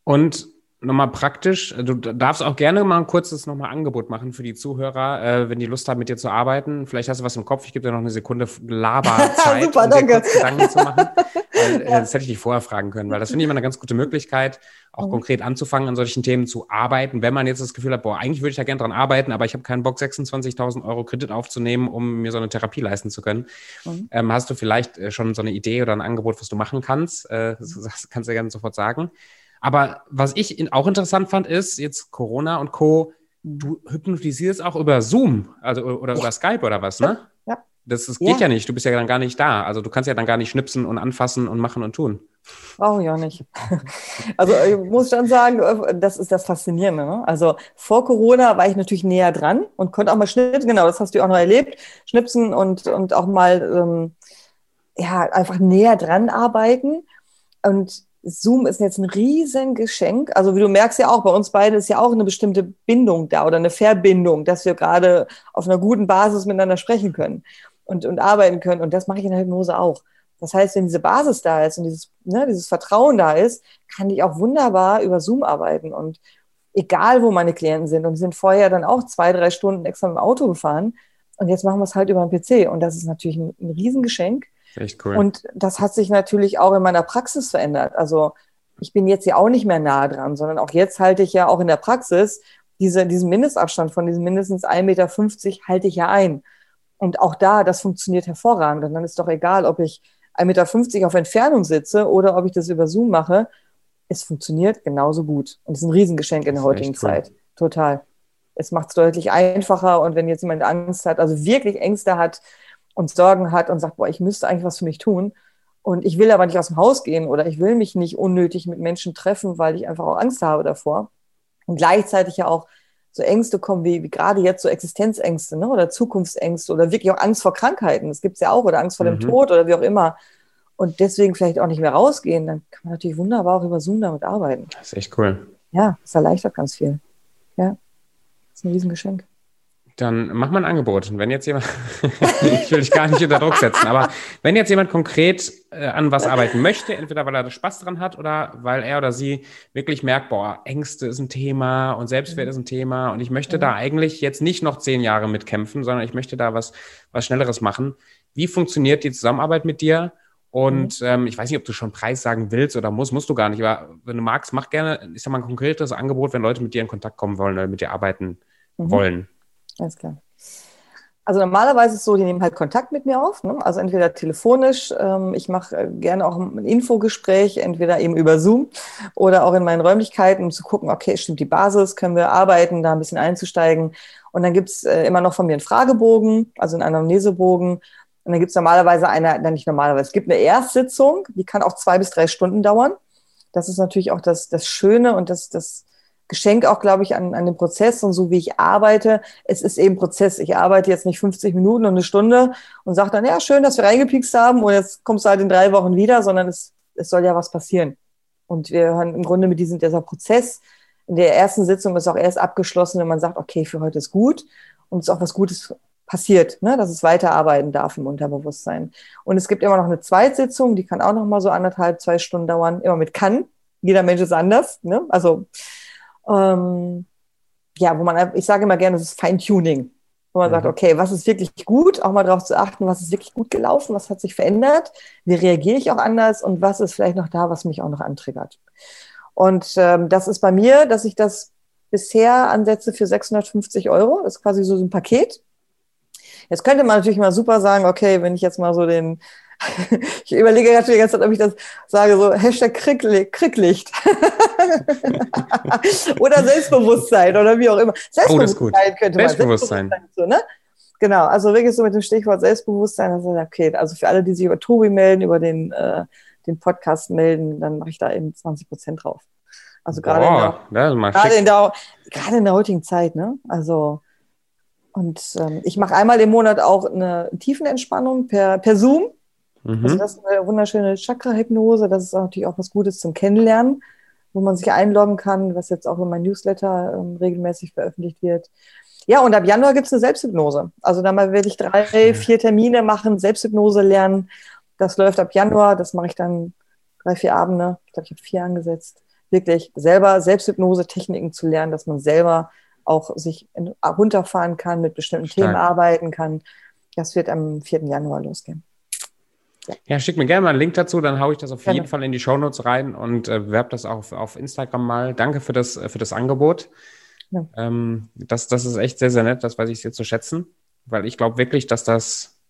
Und nochmal praktisch, du darfst auch gerne mal ein kurzes nochmal Angebot machen für die Zuhörer, äh, wenn die Lust haben, mit dir zu arbeiten. Vielleicht hast du was im Kopf, ich gebe dir noch eine Sekunde Laberzeit, (laughs) Super, um danke. dir kurz Gedanken zu machen. (laughs) Weil, äh, Das hätte ich dich vorher fragen können, weil das finde ich immer eine ganz gute Möglichkeit, auch mhm. konkret anzufangen, an solchen Themen zu arbeiten. Wenn man jetzt das Gefühl hat, boah, eigentlich würde ich da gerne dran arbeiten, aber ich habe keinen Bock, 26.000 Euro Kredit aufzunehmen, um mir so eine Therapie leisten zu können. Mhm. Ähm, hast du vielleicht äh, schon so eine Idee oder ein Angebot, was du machen kannst? Äh, das kannst du gerne sofort sagen. Aber was ich auch interessant fand, ist jetzt Corona und Co. Du hypnotisierst auch über Zoom, also oder ja. über Skype oder was, ne? Ja. Das, das geht ja. ja. nicht. Du bist ja dann gar nicht da. Also du kannst ja dann gar nicht schnipsen und anfassen und machen und tun. Brauche ich auch nicht. (laughs) Also ich muss schon sagen, das ist das Faszinierende. Ne? Also vor Corona war ich natürlich näher dran und konnte auch mal schnipsen. Genau, das hast du auch noch erlebt. Schnipsen und, und auch mal ähm, ja, einfach näher dran arbeiten. Und Zoom ist jetzt ein Riesengeschenk. Also wie du merkst ja auch, bei uns beiden ist ja auch eine bestimmte Bindung da oder eine Verbindung, dass wir gerade auf einer guten Basis miteinander sprechen können und, und arbeiten können. Und das mache ich in der Hypnose auch. Das heißt, wenn diese Basis da ist und dieses, ne, dieses Vertrauen da ist, kann ich auch wunderbar über Zoom arbeiten. Und egal, wo meine Klienten sind, und sind vorher dann auch zwei, drei Stunden extra im Auto gefahren. Und jetzt machen wir es halt über den PC. Und das ist natürlich ein, ein Riesengeschenk Echt cool. Und das hat sich natürlich auch in meiner Praxis verändert. Also ich bin jetzt ja auch nicht mehr nah dran, sondern auch jetzt halte ich ja auch in der Praxis diese, diesen Mindestabstand von diesen mindestens 1,50 Meter halte ich ja ein. Und auch da, das funktioniert hervorragend. Und dann ist doch egal, ob ich 1,50 Meter auf Entfernung sitze oder ob ich das über Zoom mache. Es funktioniert genauso gut. Und es ist ein Riesengeschenk in der heutigen cool. Zeit. Total. Es macht es deutlich einfacher. Und wenn jetzt jemand Angst hat, also wirklich Ängste hat, und Sorgen hat und sagt, boah, ich müsste eigentlich was für mich tun und ich will aber nicht aus dem Haus gehen oder ich will mich nicht unnötig mit Menschen treffen, weil ich einfach auch Angst habe davor. Und gleichzeitig ja auch so Ängste kommen, wie, wie gerade jetzt so Existenzängste ne? oder Zukunftsängste oder wirklich auch Angst vor Krankheiten, das gibt es ja auch, oder Angst vor dem mhm. Tod oder wie auch immer. Und deswegen vielleicht auch nicht mehr rausgehen, dann kann man natürlich wunderbar auch über Zoom damit arbeiten. Das ist echt cool. Ja, das erleichtert ganz viel. Ja, das ist ein Riesengeschenk. Dann mach mal ein Angebot. Wenn jetzt jemand, (laughs) ich will dich gar nicht unter Druck setzen, aber wenn jetzt jemand konkret äh, an was arbeiten möchte, entweder weil er Spaß dran hat oder weil er oder sie wirklich merkt, boah, Ängste ist ein Thema und Selbstwert mhm. ist ein Thema und ich möchte mhm. da eigentlich jetzt nicht noch zehn Jahre mitkämpfen, sondern ich möchte da was, was Schnelleres machen. Wie funktioniert die Zusammenarbeit mit dir? Und mhm. ähm, ich weiß nicht, ob du schon Preis sagen willst oder musst, musst du gar nicht. Aber wenn du magst, mach gerne, ich sag mal, ein konkretes Angebot, wenn Leute mit dir in Kontakt kommen wollen oder mit dir arbeiten mhm. wollen. Alles klar. Also normalerweise ist es so, die nehmen halt Kontakt mit mir auf, ne? also entweder telefonisch, ähm, ich mache äh, gerne auch ein Infogespräch, entweder eben über Zoom oder auch in meinen Räumlichkeiten, um zu gucken, okay, stimmt die Basis, können wir arbeiten, da ein bisschen einzusteigen. Und dann gibt's äh, immer noch von mir einen Fragebogen, also einen Anamnesebogen. Und dann gibt's normalerweise eine, nein, nicht normalerweise, es gibt eine Erstsitzung, die kann auch zwei bis drei Stunden dauern. Das ist natürlich auch das, das Schöne und das, das Geschenk auch, glaube ich, an, an den Prozess und so wie ich arbeite. Es ist eben Prozess. Ich arbeite jetzt nicht 50 Minuten und eine Stunde und sage dann, ja, schön, dass wir reingepiekst haben und jetzt kommst du halt in drei Wochen wieder, sondern es, es soll ja was passieren. Und wir hören im Grunde mit diesem dieser Prozess. In der ersten Sitzung ist auch erst abgeschlossen, wenn man sagt, okay, für heute ist gut und es ist auch was Gutes passiert, ne, dass es weiterarbeiten darf im Unterbewusstsein. Und es gibt immer noch eine Zweitsitzung, die kann auch noch mal so anderthalb, zwei Stunden dauern, immer mit kann. Jeder Mensch ist anders. Ne? Also ähm, ja, wo man, ich sage immer gerne, das ist Feintuning. Wo man mhm. sagt, okay, was ist wirklich gut? Auch mal darauf zu achten, was ist wirklich gut gelaufen, was hat sich verändert, wie reagiere ich auch anders und was ist vielleicht noch da, was mich auch noch antriggert. Und ähm, das ist bei mir, dass ich das bisher ansetze für 650 Euro. Das ist quasi so ein Paket. Jetzt könnte man natürlich mal super sagen, okay, wenn ich jetzt mal so den (laughs) ich überlege gerade die ganze Zeit, ob ich das sage, so Hashtag Kriegli Krieglicht. (laughs) oder Selbstbewusstsein oder wie auch immer. Selbstbewusstsein oh, könnte man. Selbstbewusstsein. So, ne? Genau, also wirklich so mit dem Stichwort Selbstbewusstsein. Also okay, also für alle, die sich über Tobi melden, über den, äh, den Podcast melden, dann mache ich da eben 20 Prozent drauf. Also gerade in, der, gerade, in der, gerade in der heutigen Zeit, ne? Also und ähm, ich mache einmal im Monat auch eine Tiefenentspannung per, per Zoom. Also mhm. Also das ist eine wunderschöne Chakra-Hypnose. Das ist natürlich auch was Gutes zum Kennenlernen, wo man sich einloggen kann, was jetzt auch in meinem Newsletter ähm, regelmäßig veröffentlicht wird. Ja, und ab Januar gibt es eine Selbsthypnose. Also da werde ich drei, vier Termine machen, Selbsthypnose lernen. Das läuft ab Januar. Das mache ich dann drei, vier Abende. Ich glaube, ich habe vier angesetzt. Wirklich selber Selbsthypnose-Techniken zu lernen, dass man selber auch sich runterfahren kann, mit bestimmten Stark. Themen arbeiten kann. Das wird am 4. Januar losgehen. Ja, schick mir gerne mal einen Link dazu, dann haue ich das auf gerne. jeden Fall in die Shownotes rein und äh, bewerbe das auch auf, auf Instagram mal. Danke für das, für das Angebot. Ja. Ähm, das, das ist echt sehr, sehr nett, das weiß ich sehr zu schätzen, weil ich glaube wirklich, dass das,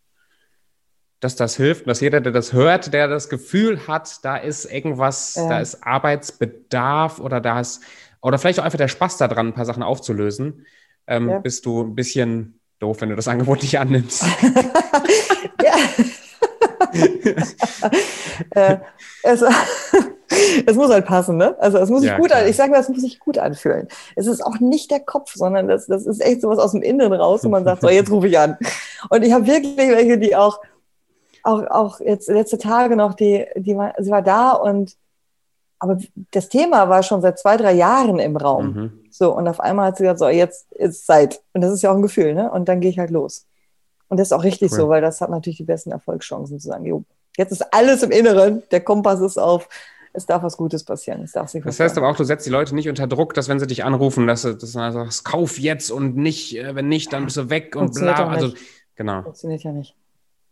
dass das hilft, dass jeder, der das hört, der das Gefühl hat, da ist irgendwas, ja. da ist Arbeitsbedarf oder da ist, oder vielleicht auch einfach der Spaß daran, ein paar Sachen aufzulösen, ähm, ja. bist du ein bisschen doof, wenn du das Angebot nicht annimmst. (laughs) ja. Äh, es, (laughs) es, muss halt passen, ne? Also es muss sich ja, gut an, ich sage mal, es muss sich gut anfühlen. Es ist auch nicht der Kopf, sondern das, das ist echt sowas aus dem Inneren raus, wo man sagt, so jetzt rufe ich an. Und ich habe wirklich welche, die auch, auch, auch jetzt letzte Tage noch, die, die war, sie war da und aber das Thema war schon seit zwei, drei Jahren im Raum. Mhm. So, und auf einmal hat sie gesagt, so, jetzt ist Zeit. Und das ist ja auch ein Gefühl, ne? Und dann gehe ich halt los. Und das ist auch richtig cool. so, weil das hat natürlich die besten Erfolgschancen zu sagen, jo, jetzt ist alles im Inneren, der Kompass ist auf, es darf was Gutes passieren. Es darf sich das heißt aber auch, du setzt die Leute nicht unter Druck, dass wenn sie dich anrufen, dass du, dass du sagst, kauf jetzt und nicht, äh, wenn nicht, dann bist du weg und bla. Also, genau. Funktioniert ja nicht.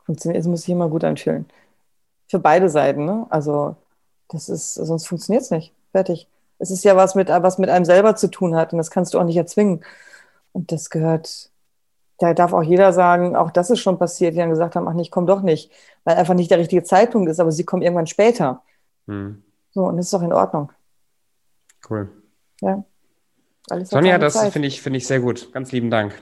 Funktioniert, es muss sich immer gut anfühlen. Für beide Seiten, ne? Also, das ist, sonst funktioniert es nicht. Fertig. Es ist ja was mit, was mit einem selber zu tun hat und das kannst du auch nicht erzwingen. Und das gehört, da darf auch jeder sagen, auch das ist schon passiert, die dann gesagt haben, ach nicht, komm doch nicht, weil einfach nicht der richtige Zeitpunkt ist, aber sie kommen irgendwann später. Hm. So, und das ist doch in Ordnung. Cool. Ja. Alles Sonja, das finde ich, find ich sehr gut. Ganz lieben Dank.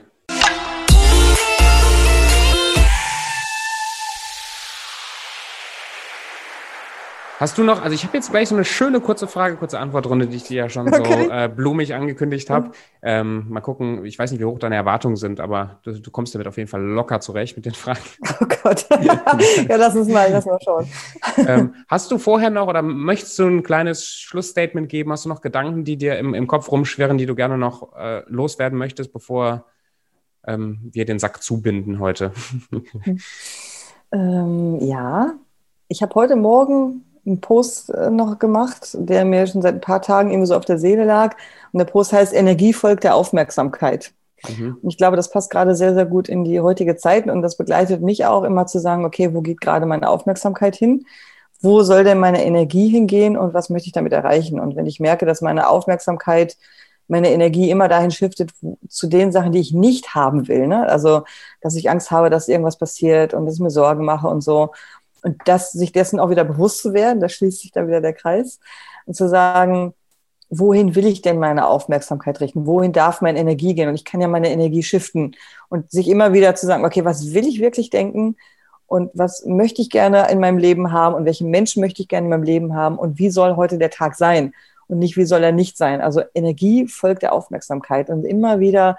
Hast du noch, also ich habe jetzt gleich so eine schöne kurze Frage, kurze Antwortrunde, die ich dir ja schon okay. so äh, blumig angekündigt habe. Ähm, mal gucken, ich weiß nicht, wie hoch deine Erwartungen sind, aber du, du, kommst damit auf jeden Fall locker zurecht mit den Fragen. (laughs) Oh Gott. (laughs) ja, lass uns mal, lass mal schauen. (laughs) Ähm, hast du vorher noch oder möchtest du ein kleines Schlussstatement geben? Hast du noch Gedanken, die dir im, im Kopf rumschwirren, die du gerne noch äh, loswerden möchtest, bevor ähm, wir den Sack zubinden heute? ähm, ja, ich habe heute Morgen einen Post äh, noch gemacht, der mir schon seit ein paar Tagen irgendwie so auf der Seele lag. Und der Post heißt Energie folgt der Aufmerksamkeit. Mhm. Und ich glaube, das passt gerade sehr, sehr gut in die heutige Zeit. Und das begleitet mich auch immer zu sagen, okay, wo geht gerade meine Aufmerksamkeit hin? Wo soll denn meine Energie hingehen und was möchte ich damit erreichen? Und wenn ich merke, dass meine Aufmerksamkeit, meine Energie immer dahin shiftet zu den Sachen, die ich nicht haben will, ne? also dass ich Angst habe, dass irgendwas passiert und dass ich mir Sorgen mache und so, und das, sich dessen auch wieder bewusst zu werden, da schließt sich da wieder der Kreis. Und zu sagen, wohin will ich denn meine Aufmerksamkeit richten? Wohin darf meine Energie gehen? Und ich kann ja meine Energie shiften. Und sich immer wieder zu sagen, okay, was will ich wirklich denken? Und was möchte ich gerne in meinem Leben haben? Und welchen Menschen möchte ich gerne in meinem Leben haben? Und wie soll heute der Tag sein? Und nicht, wie soll er nicht sein? Also Energie folgt der Aufmerksamkeit. Und immer wieder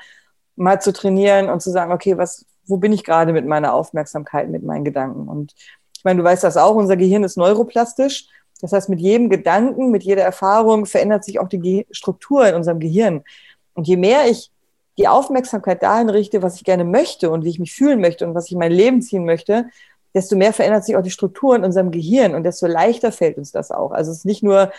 mal zu trainieren und zu sagen, okay, was, wo bin ich gerade mit meiner Aufmerksamkeit, mit meinen Gedanken? Und ich meine, du weißt das auch, unser Gehirn ist neuroplastisch. Das heißt, mit jedem Gedanken, mit jeder Erfahrung verändert sich auch die Struktur in unserem Gehirn. Und je mehr ich die Aufmerksamkeit dahin richte, was ich gerne möchte und wie ich mich fühlen möchte und was ich in mein Leben ziehen möchte, desto mehr verändert sich auch die Struktur in unserem Gehirn und desto leichter fällt uns das auch. Also es ist nicht nur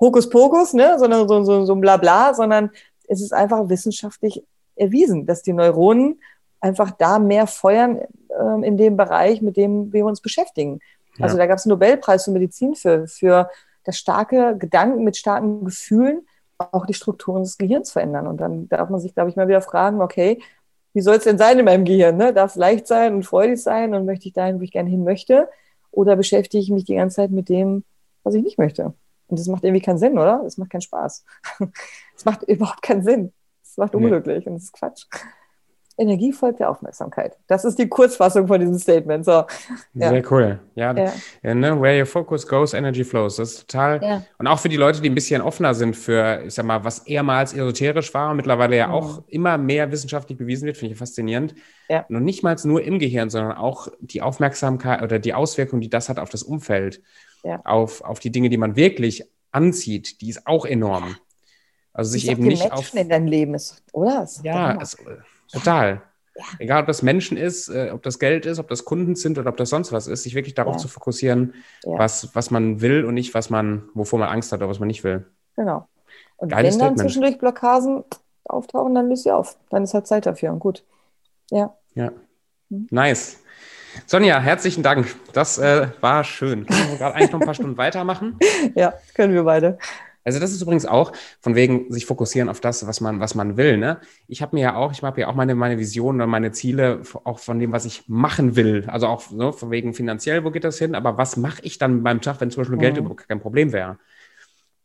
Hokuspokus, ne, sondern so, so, so ein Blabla, sondern es ist einfach wissenschaftlich erwiesen, dass die Neuronen einfach da mehr feuern äh, in dem Bereich, mit dem wir uns beschäftigen. Ja. Also da gab es einen Nobelpreis für Medizin für, für das starke Gedanken mit starken Gefühlen auch die Strukturen des Gehirns verändern. Und dann darf man sich, glaube ich, mal wieder fragen, okay, wie soll es denn sein in meinem Gehirn? Ne? Darf es leicht sein und freudig sein und möchte ich dahin, wo ich gerne hin möchte? Oder beschäftige ich mich die ganze Zeit mit dem, was ich nicht möchte? Und das macht irgendwie keinen Sinn, oder? Das macht keinen Spaß. (laughs) Es macht überhaupt keinen Sinn. Es macht unglücklich nee. und das ist Quatsch. Energie folgt der Aufmerksamkeit. Das ist die Kurzfassung von diesem Statement. So, ja. Sehr cool. Ja, ja. ja ne? where your focus goes, energy flows. Das ist total. Und auch für die Leute, die ein bisschen offener sind für, ich sag mal, was ehemals esoterisch war und mittlerweile ja mhm. auch immer mehr wissenschaftlich bewiesen wird, finde ich faszinierend. Ja. Und nicht mal nur im Gehirn, sondern auch die Aufmerksamkeit oder die Auswirkung, die das hat auf das Umfeld, auf, auf die Dinge, die man wirklich anzieht, die ist auch enorm. Also sich eben nicht Menschen auf. in deinem Leben ist, oder? Ist ja, es, Total. Ja. Egal, ob das Menschen ist, äh, ob das Geld ist, ob das Kunden sind oder ob das sonst was ist, sich wirklich darauf ja. zu fokussieren, ja. was, was man will und nicht, was man, wovor man Angst hat oder was man nicht will. Genau. Und Geiles wenn dann Statement. zwischendurch Blockaden auftauchen, dann löst sie auf. Dann ist halt Zeit dafür und gut. Ja. Ja. Mhm. Nice. Sonja, herzlichen Dank. Das äh, war schön. Können wir gerade eigentlich noch ein paar Stunden weitermachen? (laughs) Ja, können wir beide. Also das ist übrigens auch von wegen sich fokussieren auf das, was man, was man will. Ne? Ich habe mir ja auch, ich habe ja auch meine, meine Visionen und meine Ziele auch von dem, was ich machen will. Also auch so von wegen finanziell, wo geht das hin? Aber was mache ich dann beim Tag, wenn zum Beispiel mhm. Geld überhaupt kein Problem wäre?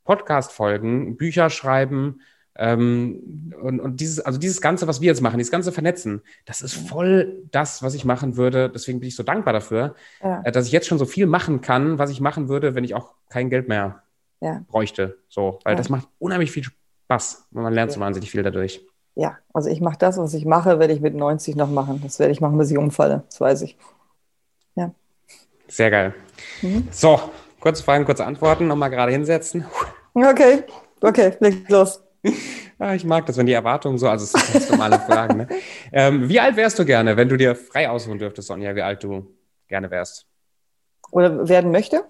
Podcast-Folgen, Bücher schreiben ähm, und, und dieses, also dieses Ganze, was wir jetzt machen, dieses ganze Vernetzen, das ist voll das, was ich machen würde. Deswegen bin ich so dankbar dafür, ja. äh, dass ich jetzt schon so viel machen kann, was ich machen würde, wenn ich auch kein Geld mehr ja. bräuchte. So, weil ja. das macht unheimlich viel Spaß und man lernt so wahnsinnig viel dadurch. Ja, also ich mache das, was ich mache, werde ich mit 90 noch machen. Das werde ich machen, bis ich umfalle. Das weiß ich. Ja. Sehr geil. Mhm. So, kurze Fragen, kurze Antworten. Nochmal gerade hinsetzen. Okay, okay, leg los. Ah, ich mag das, wenn die Erwartungen so, also es sind ganz normale (laughs) Fragen. Ne? Ähm, wie alt wärst du gerne, wenn du dir frei aussuchen dürftest, Sonja, wie alt du gerne wärst? Oder werden möchte?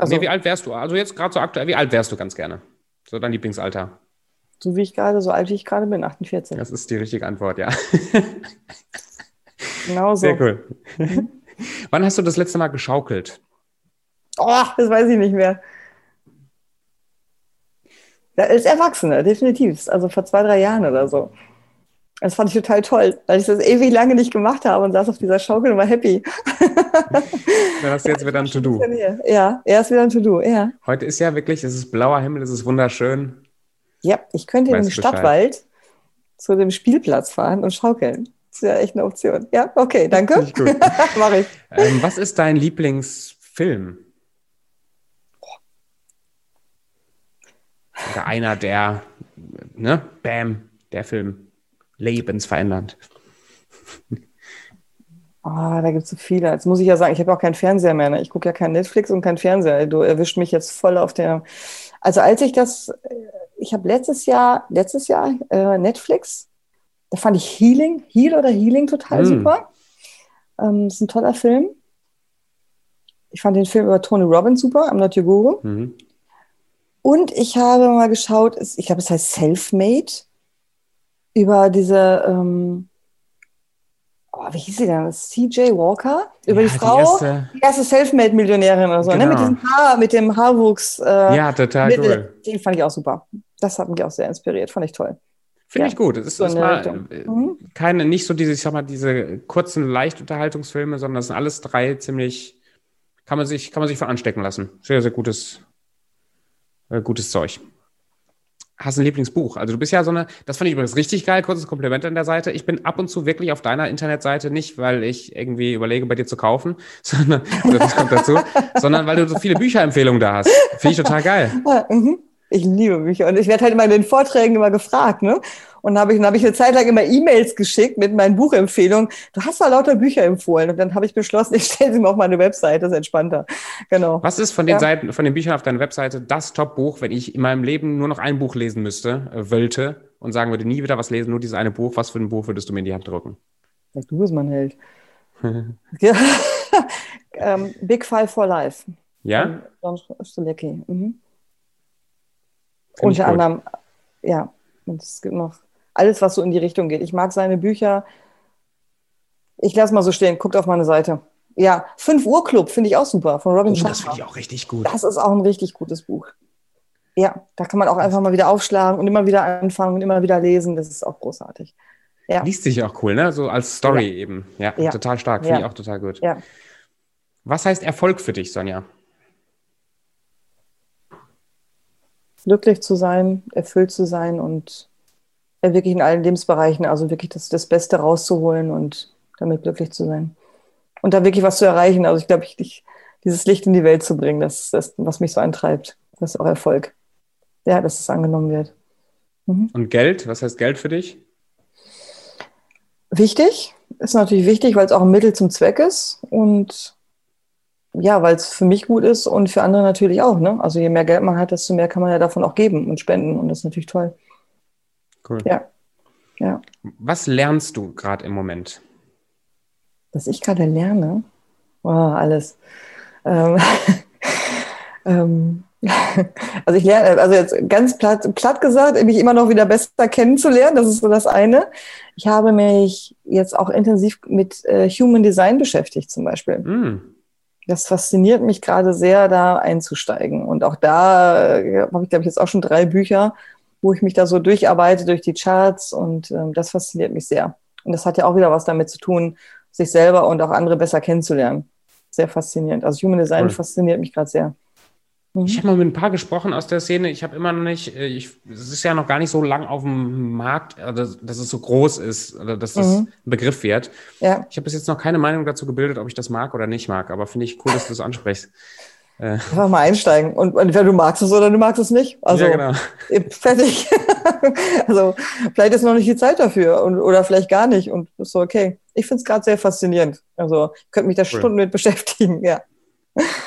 Also, nee, wie alt wärst du? Also jetzt gerade so aktuell, wie alt wärst du ganz gerne? So dein Lieblingsalter? So wie ich gerade, so alt wie ich gerade bin, 48. Das ist die richtige Antwort, ja. (laughs) genau so. Sehr cool. Mhm. (laughs) Wann hast du das letzte Mal geschaukelt? Oh, das weiß ich nicht mehr. Als Erwachsene, definitiv. Also vor zwei, drei Jahren oder so. Das fand ich total toll, weil ich das ewig lange nicht gemacht habe und saß auf dieser Schaukel und war happy. dann hast du jetzt wieder ein To-Do. Ja, er ist wieder ein To-Do, ja. Heute ist ja wirklich, es ist blauer Himmel, es ist wunderschön. Ja, ich könnte in den Stadtwald zu dem Spielplatz fahren und schaukeln. Das ist ja echt eine Option. Ja, okay, danke. (laughs) Mach ich. Ähm, was ist dein Lieblingsfilm? Oder einer der, ne? Bam, der Film lebensverändernd. Oh, (laughs) da gibt es so viele. Jetzt muss ich ja sagen, ich habe auch keinen Fernseher mehr. Ne? Ich gucke ja kein Netflix und kein Fernseher. Du erwischt mich jetzt voll auf der. Also als ich das, äh, ich habe letztes Jahr, letztes Jahr äh, Netflix, da fand ich Healing, Heal oder Healing total mm. super. Ähm, das ist ein toller Film. Ich fand den Film über Tony Robbins super, I'm Not Your Guru. Mhm. Und ich habe mal geschaut, ich glaube, es heißt Selfmade, über diese, ähm, oh, wie hieß sie denn? CJ Walker? Über ja, die Frau, die erste, die erste Selfmade-Millionärin oder so, genau. ne? mit, genau. diesem Haar, mit dem Haarwuchs. Äh, ja, total mit, cool. Den fand ich auch super. Das hat mich auch sehr inspiriert, fand ich toll. Finde ja. ich gut. Es ist, so ist mal äh, mhm. keine, nicht so diese, ich sag mal, diese kurzen Leichtunterhaltungsfilme, sondern das sind alles drei ziemlich, kann man sich, kann man sich von anstecken lassen. Sehr, sehr gutes, äh, gutes Zeug. Hast ein Lieblingsbuch? Also du bist ja so eine, das fand ich übrigens richtig geil, kurzes Kompliment an der Seite. Ich bin ab und zu wirklich auf deiner Internetseite nicht, weil ich irgendwie überlege, bei dir zu kaufen, (laughs) sondern, das kommt dazu, sondern weil du so viele Bücherempfehlungen da hast. Finde ich total geil. (laughs) Mhm. Ich liebe Bücher und ich werde halt immer in den Vorträgen immer gefragt, ne? Und dann habe ich, dann hab ich eine Zeit lang immer E-Mails geschickt mit meinen Buchempfehlungen. Du hast mal lauter Bücher empfohlen. Und dann habe ich beschlossen, (laughs) ich stelle sie mal auf meine Webseite, das ist entspannter. Genau. Was ist von den ja. Seiten, von den Büchern auf deiner Webseite das Top-Buch, wenn ich in meinem Leben nur noch ein Buch lesen müsste, äh, wollte und sagen würde, nie wieder was lesen, nur dieses eine Buch, was für ein Buch würdest du mir in die Hand drücken? Du bist mein Held. (laughs) ja. (laughs) ähm, Big Five for Life. Ja? John Stulecki. Mhm. Unter anderem, ja, und es gibt noch alles, was so in die Richtung geht. Ich mag seine Bücher. Ich lasse mal so stehen, guckt auf meine Seite. Ja, 5 Uhr Club finde ich auch super von Robin oh, Das finde ich auch richtig gut. Das ist auch ein richtig gutes Buch. Ja, da kann man auch einfach mal wieder aufschlagen und immer wieder anfangen und immer wieder lesen. Das ist auch großartig. Ja. Liest sich auch cool, ne? So als Story ja. eben. Ja, ja, total stark. Finde ich auch total gut. Ja. Was heißt Erfolg für dich, Sonja? glücklich zu sein, erfüllt zu sein und ja, wirklich in allen Lebensbereichen, also wirklich das, das Beste rauszuholen und damit glücklich zu sein. Und da wirklich was zu erreichen. Also ich glaube, ich, ich, dieses Licht in die Welt zu bringen, das ist das, was mich so antreibt. Das ist auch Erfolg. Ja, dass es angenommen wird. Mhm. Und Geld, was heißt Geld für dich? Wichtig, ist natürlich wichtig, weil es auch ein Mittel zum Zweck ist. Und ja, weil es für mich gut ist und für andere natürlich auch. Ne? Also je mehr Geld man hat, desto mehr kann man ja davon auch geben und spenden und das ist natürlich toll. Cool. Ja. ja. Was lernst du gerade im Moment? Was ich gerade lerne? Oh, alles. Ähm, (laughs) ähm, (laughs) also ich lerne, also jetzt ganz platt, platt gesagt, mich immer noch wieder besser kennenzulernen, das ist so das eine. Ich habe mich jetzt auch intensiv mit äh, Human Design beschäftigt zum Beispiel. Mm das fasziniert mich gerade sehr, da einzusteigen. Und auch da äh, habe ich, glaube ich, jetzt auch schon drei Bücher, wo ich mich da so durcharbeite durch die Charts und ähm, das fasziniert mich sehr. Und das hat ja auch wieder was damit zu tun, sich selber und auch andere besser kennenzulernen. Sehr faszinierend. Also Human Design cool. fasziniert mich gerade sehr. Mhm. Ich habe mal mit ein paar gesprochen aus der Szene. Ich habe immer noch nicht, äh, ich, es ist ja noch gar nicht so lang auf dem Markt, also, dass es so groß ist oder dass das mhm. ein Begriff wird. Ja. Ich habe bis jetzt noch keine Meinung dazu gebildet, ob ich das mag oder nicht mag, aber finde ich cool, dass du das ansprichst. Äh. Einfach mal einsteigen. Und entweder du magst es oder du magst es nicht. Also ja, genau. (laughs) fertig. (laughs) also vielleicht ist noch nicht die Zeit dafür und, oder vielleicht gar nicht. Und ist so okay. Ich finde es gerade sehr faszinierend. Also ich könnte mich da cool. Stunden mit beschäftigen, ja.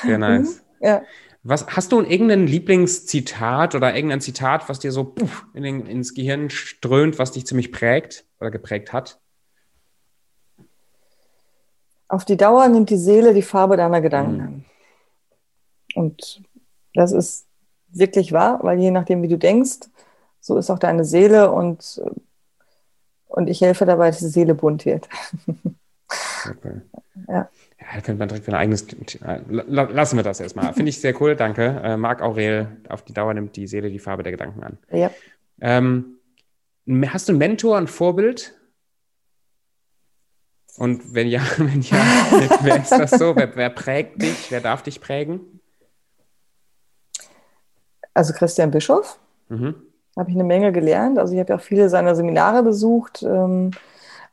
Sehr (laughs) nice. ja. Was, hast du irgendein Lieblingszitat oder irgendein Zitat, was dir so puff, in den, ins Gehirn strömt, was dich ziemlich prägt oder geprägt hat? Auf die Dauer nimmt die Seele die Farbe deiner Gedanken an. Und das ist wirklich wahr, weil je nachdem, wie du denkst, so ist auch deine Seele und, und ich helfe dabei, dass die Seele bunt wird. Okay. (laughs) Ja. Ja, könnte man direkt für ein eigenes. Lassen wir das erstmal. Finde ich sehr cool, danke. Äh, Marc Aurel, auf die Dauer nimmt die Seele die Farbe der Gedanken an. Ja. Ähm, hast du einen Mentor, ein Vorbild? Und wenn ja, (laughs) wenn ja, wer ist das so? Wer, wer prägt dich? Wer darf dich prägen? Also Christian Bischof. Mhm. Habe ich eine Menge gelernt. Also ich habe ja auch viele seiner Seminare besucht. Ähm,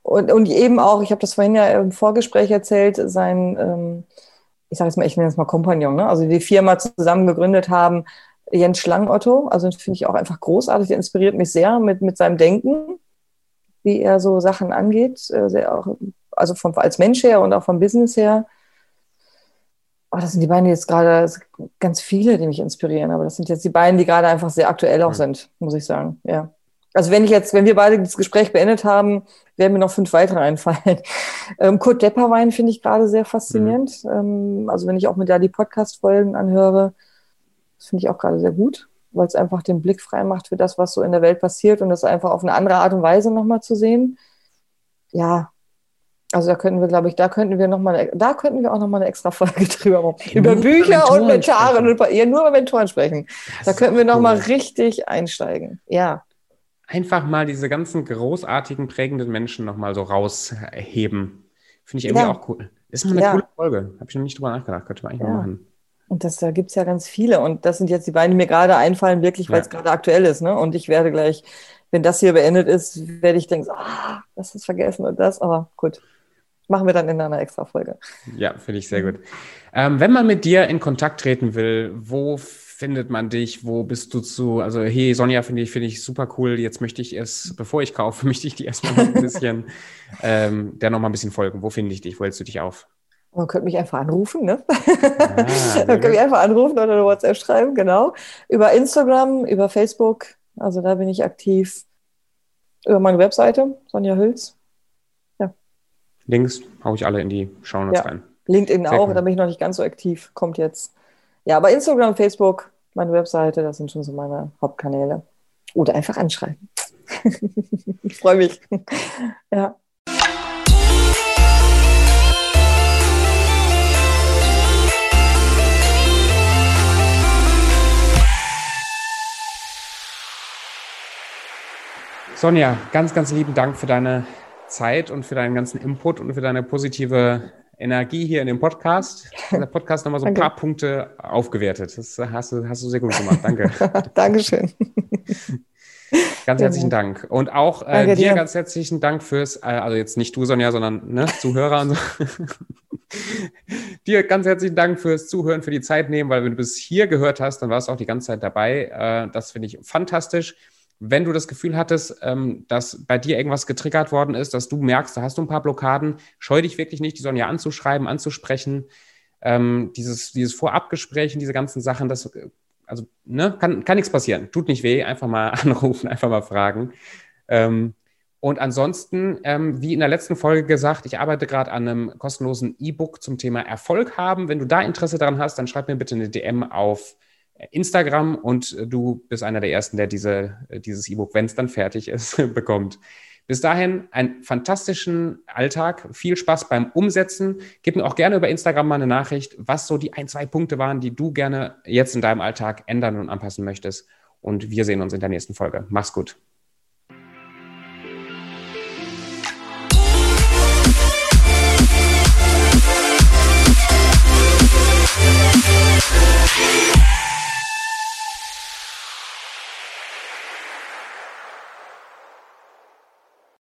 und, und eben auch, ich habe das vorhin ja im Vorgespräch erzählt, sein, ähm, ich sage jetzt mal, ich nenne es mal Kompagnon, ne? also die Firma zusammen gegründet haben, Jens Schlangenotto, also finde ich auch einfach großartig, der inspiriert mich sehr mit, mit seinem Denken, wie er so Sachen angeht, sehr auch, also vom, als Mensch her und auch vom Business her. Oh, das sind die beiden, die jetzt gerade ganz viele, die mich inspirieren, aber das sind jetzt die beiden, die gerade einfach sehr aktuell auch sind, muss ich sagen. Ja. Also wenn ich jetzt, wenn wir beide das Gespräch beendet haben, werden mir noch fünf weitere einfallen. (laughs) Ähm, Kurt Depperwein finde ich gerade sehr faszinierend. Mhm. Ähm, also wenn ich auch mit da die Podcast-Folgen anhöre, das finde ich auch gerade sehr gut, weil es einfach den Blick frei macht für das, was so in der Welt passiert und das einfach auf eine andere Art und Weise nochmal zu sehen. Ja, also da könnten wir, glaube ich, da könnten wir noch mal, da könnten wir auch noch mal eine extra Folge (laughs) drüber machen. Über Bücher und Mentoren und ja, nur über Mentoren sprechen. Das da könnten wir noch cool. mal richtig einsteigen. Ja. Einfach mal diese ganzen großartigen, prägenden Menschen noch mal so rausheben. Finde ich irgendwie ja. auch cool. Ist eine ja. coole Folge. Habe ich noch nicht drüber nachgedacht. Könnte man eigentlich mal machen. Und das, da gibt es ja ganz viele. Und das sind jetzt die beiden, die mir gerade einfallen, wirklich, weil es gerade aktuell ist. Ne? Und ich werde gleich, wenn das hier beendet ist, werde ich denken, ah, das ist vergessen und das. Aber gut machen wir dann in einer extra Folge. Ja, finde ich sehr gut. Ähm, wenn man mit dir in Kontakt treten will, wo findet man dich? Wo bist du zu? Also, hey, Sonja, finde ich, finde ich super cool. Jetzt möchte ich es, bevor ich kaufe, (laughs) möchte ich die erstmal noch ein bisschen, ähm, der noch mal ein bisschen folgen. Wo finde ich dich? Wo hältst du dich auf? Man könnte mich einfach anrufen, ne? Ah, Man könnte mich einfach anrufen oder eine WhatsApp schreiben, genau. Über Instagram, über Facebook, also da bin ich aktiv. Über meine Webseite, Sonja Hülz. Links haue ich alle in die Shownotes ja. rein. LinkedIn Sehr auch, cool. da bin ich noch nicht ganz so aktiv, kommt jetzt. Ja, aber Instagram, Facebook, meine Webseite, das sind schon so meine Hauptkanäle. Oder einfach anschreiben. (laughs) ich freue mich. (laughs) ja. Sonja, ganz, ganz lieben Dank für deine Zeit und für deinen ganzen Input und für deine positive Energie hier in dem Podcast. Der Podcast nochmal so ein paar Punkte aufgewertet. Das hast du, hast du sehr gut gemacht. Danke. (laughs) Dankeschön. Ganz herzlichen Dank. Und auch äh, dir, dir, ganz herzlichen Dank fürs, äh, also jetzt nicht du, Sonja, sondern ne, Zuhörer so. (laughs) dir ganz herzlichen Dank fürs Zuhören, für die Zeit nehmen, weil wenn du bis hier gehört hast, dann warst du auch die ganze Zeit dabei. Äh, das finde ich fantastisch wenn du das Gefühl hattest, ähm, dass bei dir irgendwas getriggert worden ist, dass du merkst, da hast du ein paar Blockaden, scheu dich wirklich nicht, die Sonja anzuschreiben, anzusprechen. Ähm, dieses, dieses Vorabgespräch und diese ganzen Sachen, das, also, ne, kann, kann nichts passieren. Tut nicht weh, einfach mal (laughs) anrufen, einfach mal fragen. Ähm, und ansonsten, ähm, wie in der letzten Folge gesagt, ich arbeite gerade an einem kostenlosen E-Book zum Thema Erfolg haben. Wenn du da Interesse daran hast, dann schreib mir bitte eine DM auf Instagram und du bist einer der Ersten, der diese, dieses E-Book, wenn es dann fertig ist, (laughs) bekommt. Bis dahin einen fantastischen Alltag, viel Spaß beim Umsetzen. Gib mir auch gerne über Instagram mal eine Nachricht, was so die ein, zwei Punkte waren, die du gerne jetzt in deinem Alltag ändern und anpassen möchtest. Und wir sehen uns in der nächsten Folge. Mach's gut.